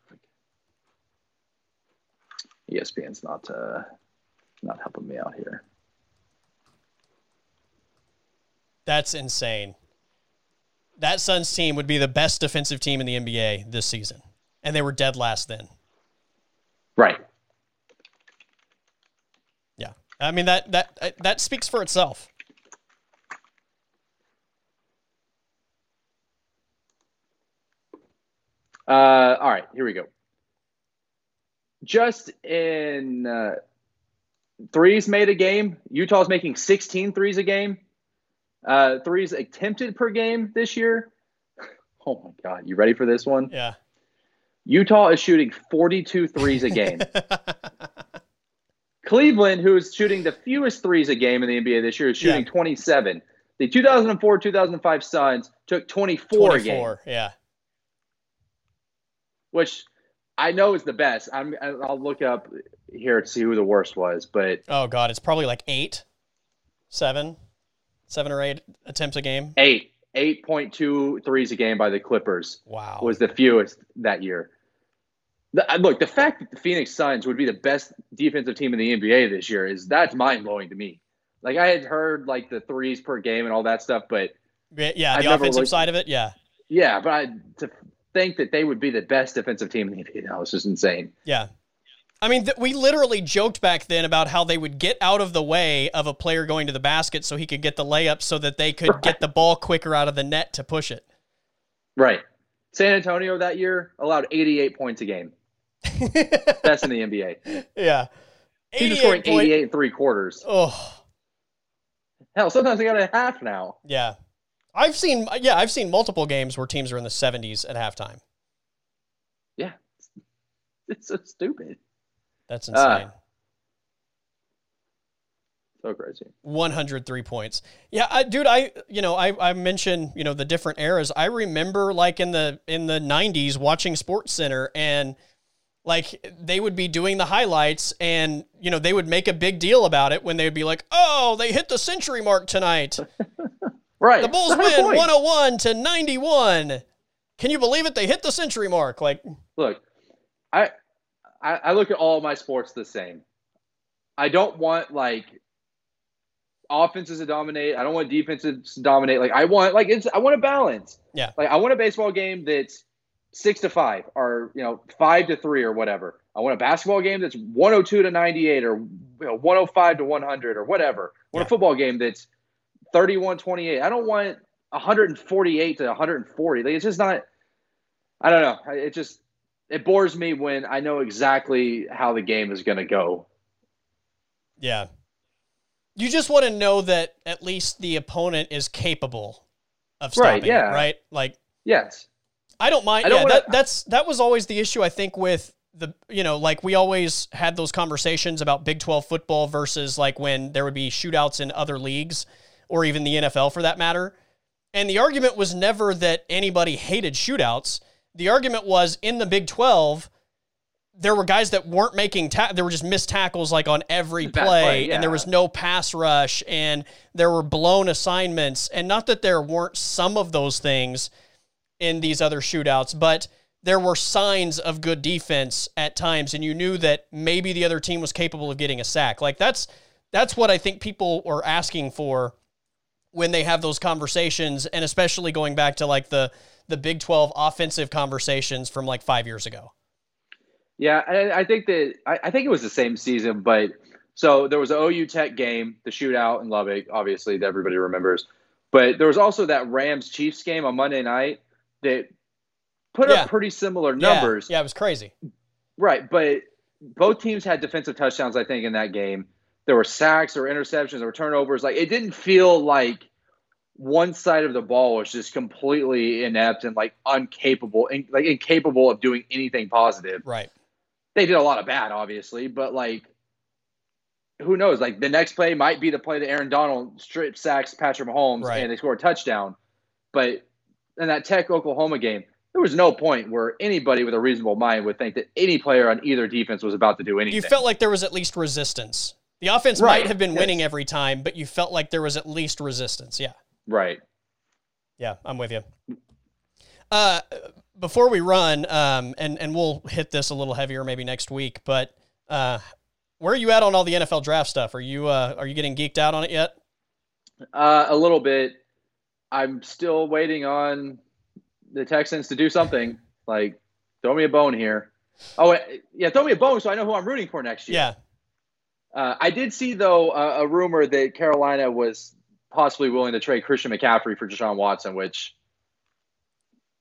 ESPN's not uh, not helping me out here. That's insane. That Suns team would be the best defensive team in the NBA this season, and they were dead last then. Right. Yeah, I mean that that that speaks for itself. Uh, all right, here we go. Just in uh, threes made a game, Utah's making 16 threes a game. Uh, threes attempted per game this year. Oh my God. You ready for this one? Yeah. Utah is shooting 42 threes a game. Cleveland, who is shooting the fewest threes a game in the NBA this year, is shooting yeah. 27. The 2004 2005 Suns took 24, 24 a game. Yeah. Which I know is the best. I'm, I'll look up here to see who the worst was, but. Oh, God. It's probably like eight, seven seven or eight attempts a game? Eight. eight point two threes a game by the Clippers. Wow. Was the fewest that year. The, uh, look, the fact that the Phoenix Suns would be the best defensive team in the NBA this year is that's mind blowing to me. Like I had heard like the threes per game and all that stuff, but yeah, I've the offensive side of it, yeah, yeah. But I, to think that they would be the best defensive team in the NBA, that was just insane. Yeah, I mean, th- we literally joked back then about how they would get out of the way of a player going to the basket so he could get the layup so that they could get the ball quicker out of the net to push it. Right. San Antonio that year allowed 88 points a game. That's in the NBA. Yeah. Scoring 88 and three quarters. Oh. Hell, sometimes they got a half now. Yeah. I've seen yeah, I've seen multiple games where teams are in the 70s at halftime. Yeah. It's so stupid. That's ah. insane. Uh, so crazy. 103 points. Yeah, I, dude, I you know, I I mentioned, you know, the different eras. I remember like in the in the 90s watching Sports Center and like they would be doing the highlights and you know, they would make a big deal about it when they would be like, "Oh, they hit the century mark tonight." right. The Bulls win 101 to 91. Can you believe it? They hit the century mark. Like Look, I I, I look at all my sports the same. I don't want like offenses to dominate. I don't want defenses to dominate. Like I want like it's I want a balance. Yeah. Like I want a baseball game that's six to five or you know five to three or whatever. I want a basketball game that's 102 to 98 or you know, 105 to 100 or whatever. I want yeah. a football game that's 31 28. I don't want 148 to 140. Like it's just not. I don't know. It just it bores me when I know exactly how the game is going to go. Yeah. You just want to know that at least the opponent is capable of stopping right, yeah. right? Like Yes. I don't mind. I don't yeah, wanna... that that's that was always the issue I think with the you know, like we always had those conversations about Big 12 football versus like when there would be shootouts in other leagues or even the NFL for that matter. And the argument was never that anybody hated shootouts the argument was in the Big 12, there were guys that weren't making ta- there were just missed tackles like on every play, play yeah. and there was no pass rush and there were blown assignments and not that there weren't some of those things in these other shootouts but there were signs of good defense at times, and you knew that maybe the other team was capable of getting a sack. Like that's that's what I think people are asking for when they have those conversations, and especially going back to like the the Big Twelve offensive conversations from like five years ago. Yeah, I, I think that I, I, think it was the same season, but so there was an OU Tech game, the shootout in Lubbock, obviously that everybody remembers. But there was also that Rams Chiefs game on Monday night that put yeah. up pretty similar numbers. Yeah. yeah, it was crazy. Right, but both teams had defensive touchdowns, I think, in that game. There were sacks or interceptions or turnovers. Like it didn't feel like one side of the ball was just completely inept and like incapable, like incapable of doing anything positive. Right they did a lot of bad, obviously, but like, who knows? Like the next play might be the play that Aaron Donald strip sacks Patrick Mahomes right. and they score a touchdown. But in that Tech Oklahoma game, there was no point where anybody with a reasonable mind would think that any player on either defense was about to do anything. You felt like there was at least resistance. The offense right. might have been yes. winning every time, but you felt like there was at least resistance. Yeah. Right. Yeah, I'm with you. Uh, before we run, um, and and we'll hit this a little heavier maybe next week, but uh, where are you at on all the NFL draft stuff? Are you uh, are you getting geeked out on it yet? Uh, a little bit. I'm still waiting on the Texans to do something. Like, throw me a bone here. Oh, yeah, throw me a bone so I know who I'm rooting for next year. Yeah. Uh, I did see though a rumor that Carolina was possibly willing to trade Christian McCaffrey for Deshaun Watson, which,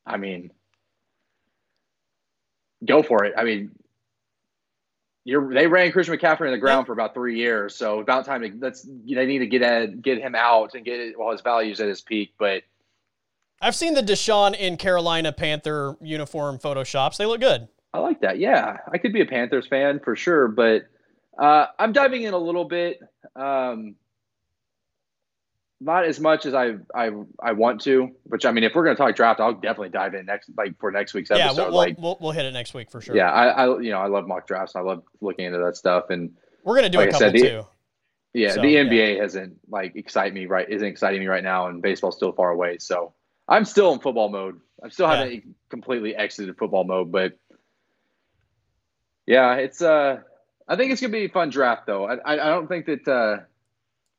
I mean, go for it. I mean, you're, they ran Christian McCaffrey in the ground for about three years, so about time to let's they need to get at, get him out and get it while his value's at his peak. But I've seen the Deshaun in Carolina Panther uniform photoshops; they look good. I like that. Yeah, I could be a Panthers fan for sure, but uh, I'm diving in a little bit. Um, not as much as I I I want to. Which I mean, if we're going to talk draft, I'll definitely dive in next like for next week's episode. Yeah, we'll, like, we'll, we'll hit it next week for sure. Yeah, I, I you know I love mock drafts. I love looking into that stuff, and we're going to do like a couple said, the, too. Yeah, so, the NBA yeah. hasn't like excite me right isn't exciting me right now, and baseball's still far away. So I'm still in football mode. I'm still haven't yeah. completely exited football mode, but yeah, it's uh, I think it's gonna be a fun draft though. I I, I don't think that. uh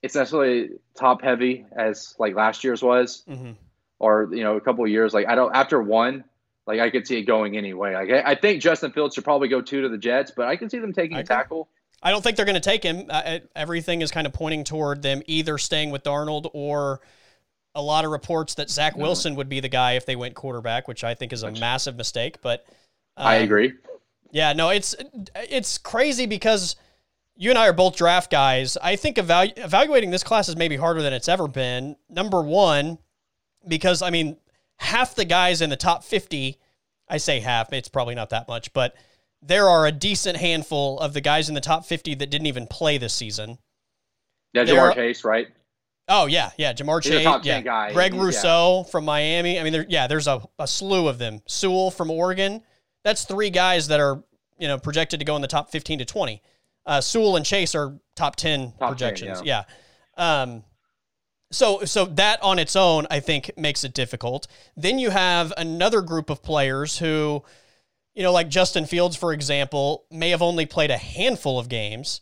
it's necessarily top heavy as like last year's was, mm-hmm. or you know a couple of years. Like I don't after one, like I could see it going anyway. Like I, I, think Justin Fields should probably go two to the Jets, but I can see them taking I a tackle. I don't think they're going to take him. Uh, everything is kind of pointing toward them either staying with Darnold or a lot of reports that Zach mm-hmm. Wilson would be the guy if they went quarterback, which I think is a massive mistake. But um, I agree. Yeah, no, it's it's crazy because you and I are both draft guys. I think evalu- evaluating this class is maybe harder than it's ever been. Number one, because I mean, half the guys in the top 50, I say half, it's probably not that much, but there are a decent handful of the guys in the top 50 that didn't even play this season. Yeah, Ja'Marr Chase, right? Oh yeah, yeah, Ja'Marr Chase, yeah, guy. Greg Rousseau yeah. from Miami. I mean, there, yeah, there's a, a slew of them. Sewell from Oregon. That's three guys that are you know projected to go in the top 15 to 20. Uh, Sewell and Chase are top ten top projections. 10, yeah. yeah. Um, so so that on its own, I think, makes it difficult. Then you have another group of players who, you know, like Justin Fields, for example, may have only played a handful of games.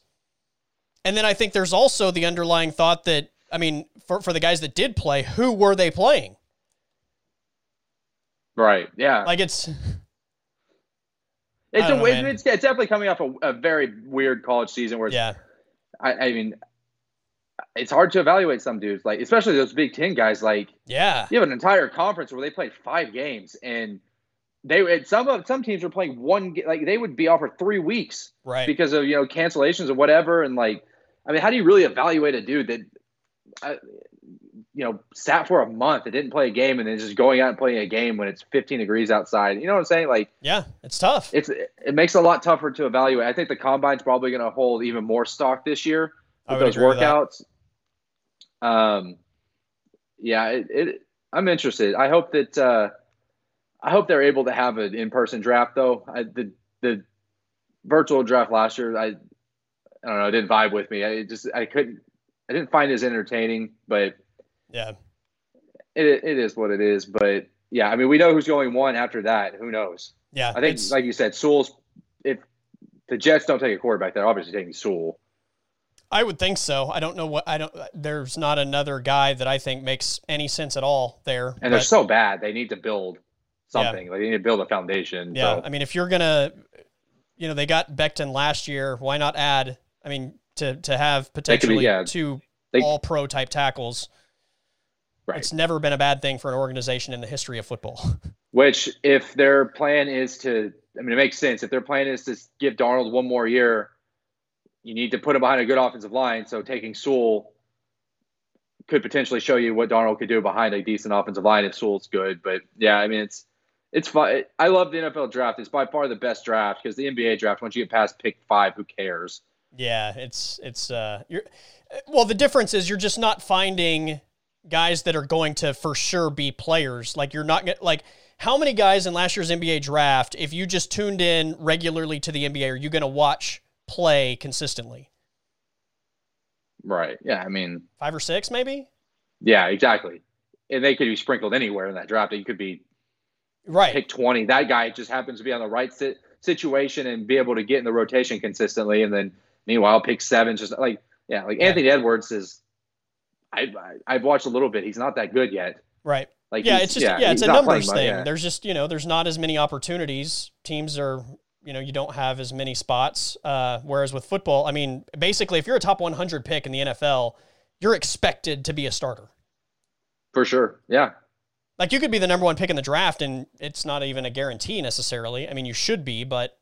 And then I think there's also the underlying thought that, I mean, for, for the guys that did play, who were they playing? Right. Yeah. Like it's it's a, know, it's, it's definitely coming off a, a, very weird college season where yeah. I, I mean, it's hard to evaluate some dudes like especially those Big Ten guys. Like yeah, you have an entire conference where they played five games and they some of some teams were playing one like they would be off for three weeks right because of you know cancellations or whatever and like I mean how do you really evaluate a dude that uh, you know, sat for a month and didn't play a game, and then just going out and playing a game when it's 15 degrees outside. You know what I'm saying? Like, yeah, it's tough. It's it makes it a lot tougher to evaluate. I think the combine's probably going to hold even more stock this year with those workouts. With um, yeah, it, it, I'm interested. I hope that uh, I hope they're able to have an in-person draft though. I, the the virtual draft last year, I I don't know, it didn't vibe with me. I just I couldn't I didn't find it as entertaining, but yeah. It, it is what it is. But yeah, I mean, we know who's going one after that. Who knows? Yeah, I think, like you said, Sewell's. If the Jets don't take a quarterback, they're obviously taking Sewell. I would think so. I don't know what I don't. There's not another guy that I think makes any sense at all there. And they're so bad, they need to build something. Like they need to build a foundation. Yeah, So, I mean, if you're gonna, you know, they got Becton last year. Why not add? I mean, to to have potentially yeah, two they- all pro type tackles. Right. It's never been a bad thing for an organization in the history of football. Which, if their plan is to, I mean, it makes sense. If their plan is to give Darnold one more year, you need to put him behind a good offensive line. So taking Sewell could potentially show you what Darnold could do behind a decent offensive line if Sewell's good. But yeah, I mean, it's it's fun. I love the NFL draft. It's by far the best draft because the NBA draft, once you get past pick five, who cares? yeah, it's it's uh, you're well. The difference is you're just not finding guys that are going to for sure be players. Like you're not gonna like. How many guys in last year's NBA draft, if you just tuned in regularly to the NBA, are you going to watch play consistently? Right. Yeah. I mean, Five or six, maybe? yeah, exactly. And they could be sprinkled anywhere in that draft. You could be Right. pick 20. That guy just happens to be on the right sit, situation and be able to get in the rotation consistently. And then meanwhile, pick seven, just like, yeah, like Yeah. Anthony Edwards is, I, I, I've watched a little bit. He's not that good yet. Right. Like, yeah, it's just yeah, it's a numbers much, thing. yeah. There's just you know, there's not as many opportunities. Teams are you know, you don't have as many spots. Uh, whereas with football, I mean, basically, if you're a top 100 pick in the NFL, you're expected to be a starter. For sure. Yeah. Like you could be the number one pick in the draft, and it's not even a guarantee necessarily. I mean, you should be, but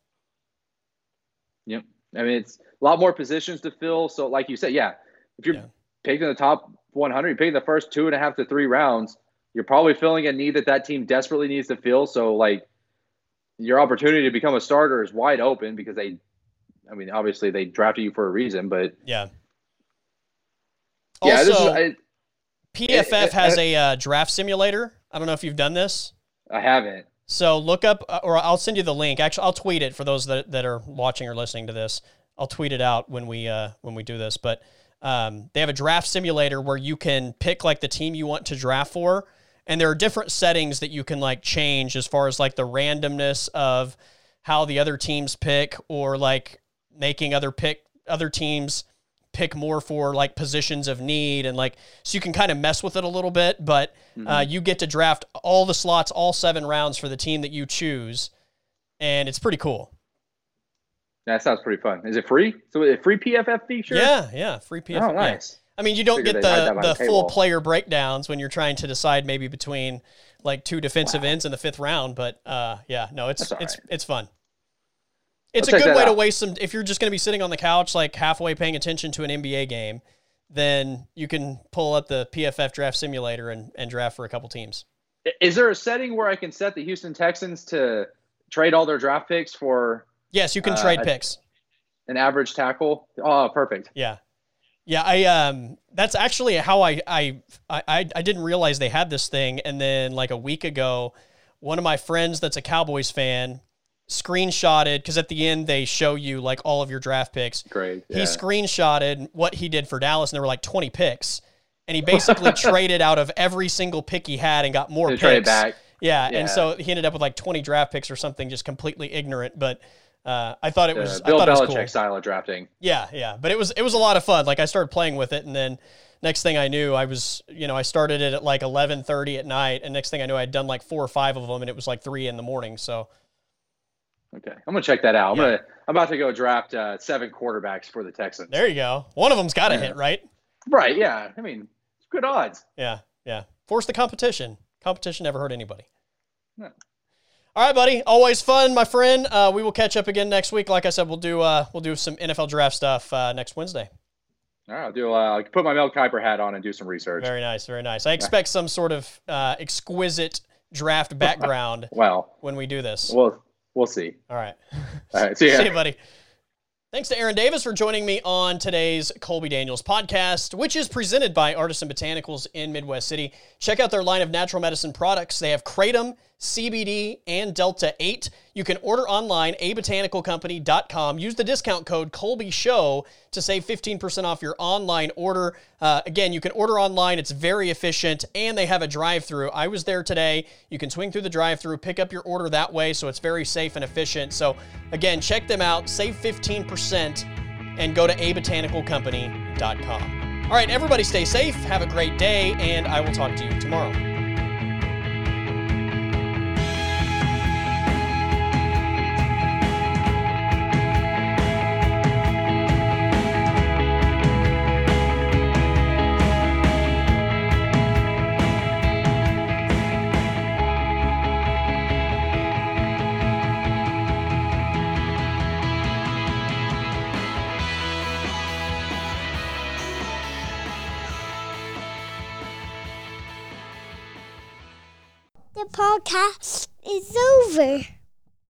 Yep. I mean, it's a lot more positions to fill. So, like you said, yeah, if you're Yeah. Picked in the top 100, you pick the first two and a half to three rounds, you're probably filling a need that that team desperately needs to fill. So, like, your opportunity to become a starter is wide open because they, I mean, obviously they drafted you for a reason, but yeah. yeah, Also, this is, I, PFF it- has a uh, draft simulator. I don't know if you've done this. I haven't. So look up, uh, or I'll send you the link. Actually, I'll tweet it for those that, that are watching or listening to this. I'll tweet it out when we uh, when we do this. But um, they have a draft simulator where you can pick like the team you want to draft for, and there are different settings that you can like change as far as like the randomness of how the other teams pick, or like making other pick other teams pick more for like positions of need and like so you can kind of mess with it a little bit. But uh, you get to draft all the slots all seven rounds for the team that you choose. And it's pretty cool That sounds pretty fun. Is it free? So, a free PFF feature? yeah yeah free PFF. Oh, yeah. nice. i mean you don't Figured get the, the full paywall. player breakdowns when you're trying to decide maybe between like two defensive ends in the fifth round but uh, yeah no it's That's it's right. it's fun it's I'll a good way to waste some if you're just going to be sitting on the couch like halfway paying attention to an nba game then you can pull up the pff draft simulator and, and draft for a couple teams Is there a setting where I can set the Houston Texans to trade all their draft picks for yes you can Uh, trade picks an average tackle? Oh, perfect. Yeah. Yeah, I um that's actually how I I I I didn't realize they had this thing and then like a week ago one of my friends that's a Cowboys fan screenshotted cuz at the end they show you like all of your draft picks. Great. He Yeah. screenshotted what he did for Dallas and there were like 20 picks and he basically traded out of every single pick he had and got more They picks. trade back. Yeah, Yeah. and so he ended up with like 20 draft picks or something just completely ignorant, but uh, I thought it was Uh, I Bill thought it was Belichick cool. style of drafting. Yeah, yeah, but it was it was a lot of fun. Like I started playing with it, and then next thing I knew, I was you know I started it at like eleven thirty at night, and next thing I knew, I'd done like four or five of them, and it was like three in the morning. So Okay, I'm gonna check that out. I'm gonna I'm about to go draft uh, seven quarterbacks for the Texans. there you go. One of them's got to Yeah. hit, right? Right? Yeah. I mean, it's good odds. Yeah, yeah. Force the competition. Competition never hurt anybody. No. All right, buddy. Always fun, my friend. Uh, we will catch up again next week. Like I said, we'll do uh, we'll do some NFL draft stuff uh, next Wednesday. All right, I'll do. Uh, I'll put my Mel Kiper hat on and do some research. Very nice, very nice. I expect some sort of uh, exquisite draft background Well, when we do this. we'll we'll see. All right. All right, see ya. See you, buddy. Thanks to Aaron Davis for joining me on today's Colby Daniels podcast, which is presented by Artisan Botanicals in Midwest City. Check out their line of natural medicine products. They have Kratom, CBD, and Delta 8. You can order online, abotanicalcompany.com. Use the discount code Colby Show to save 15% off your online order. Uh, again, you can order online, it's very efficient, and they have a drive through. I was there today. You can swing through the drive through, pick up your order that way, so it's very safe and efficient. So, again, check them out, save 15%, and go to abotanicalcompany.com. All right, everybody stay safe, have a great day, and I will talk to you tomorrow. Podcast is over.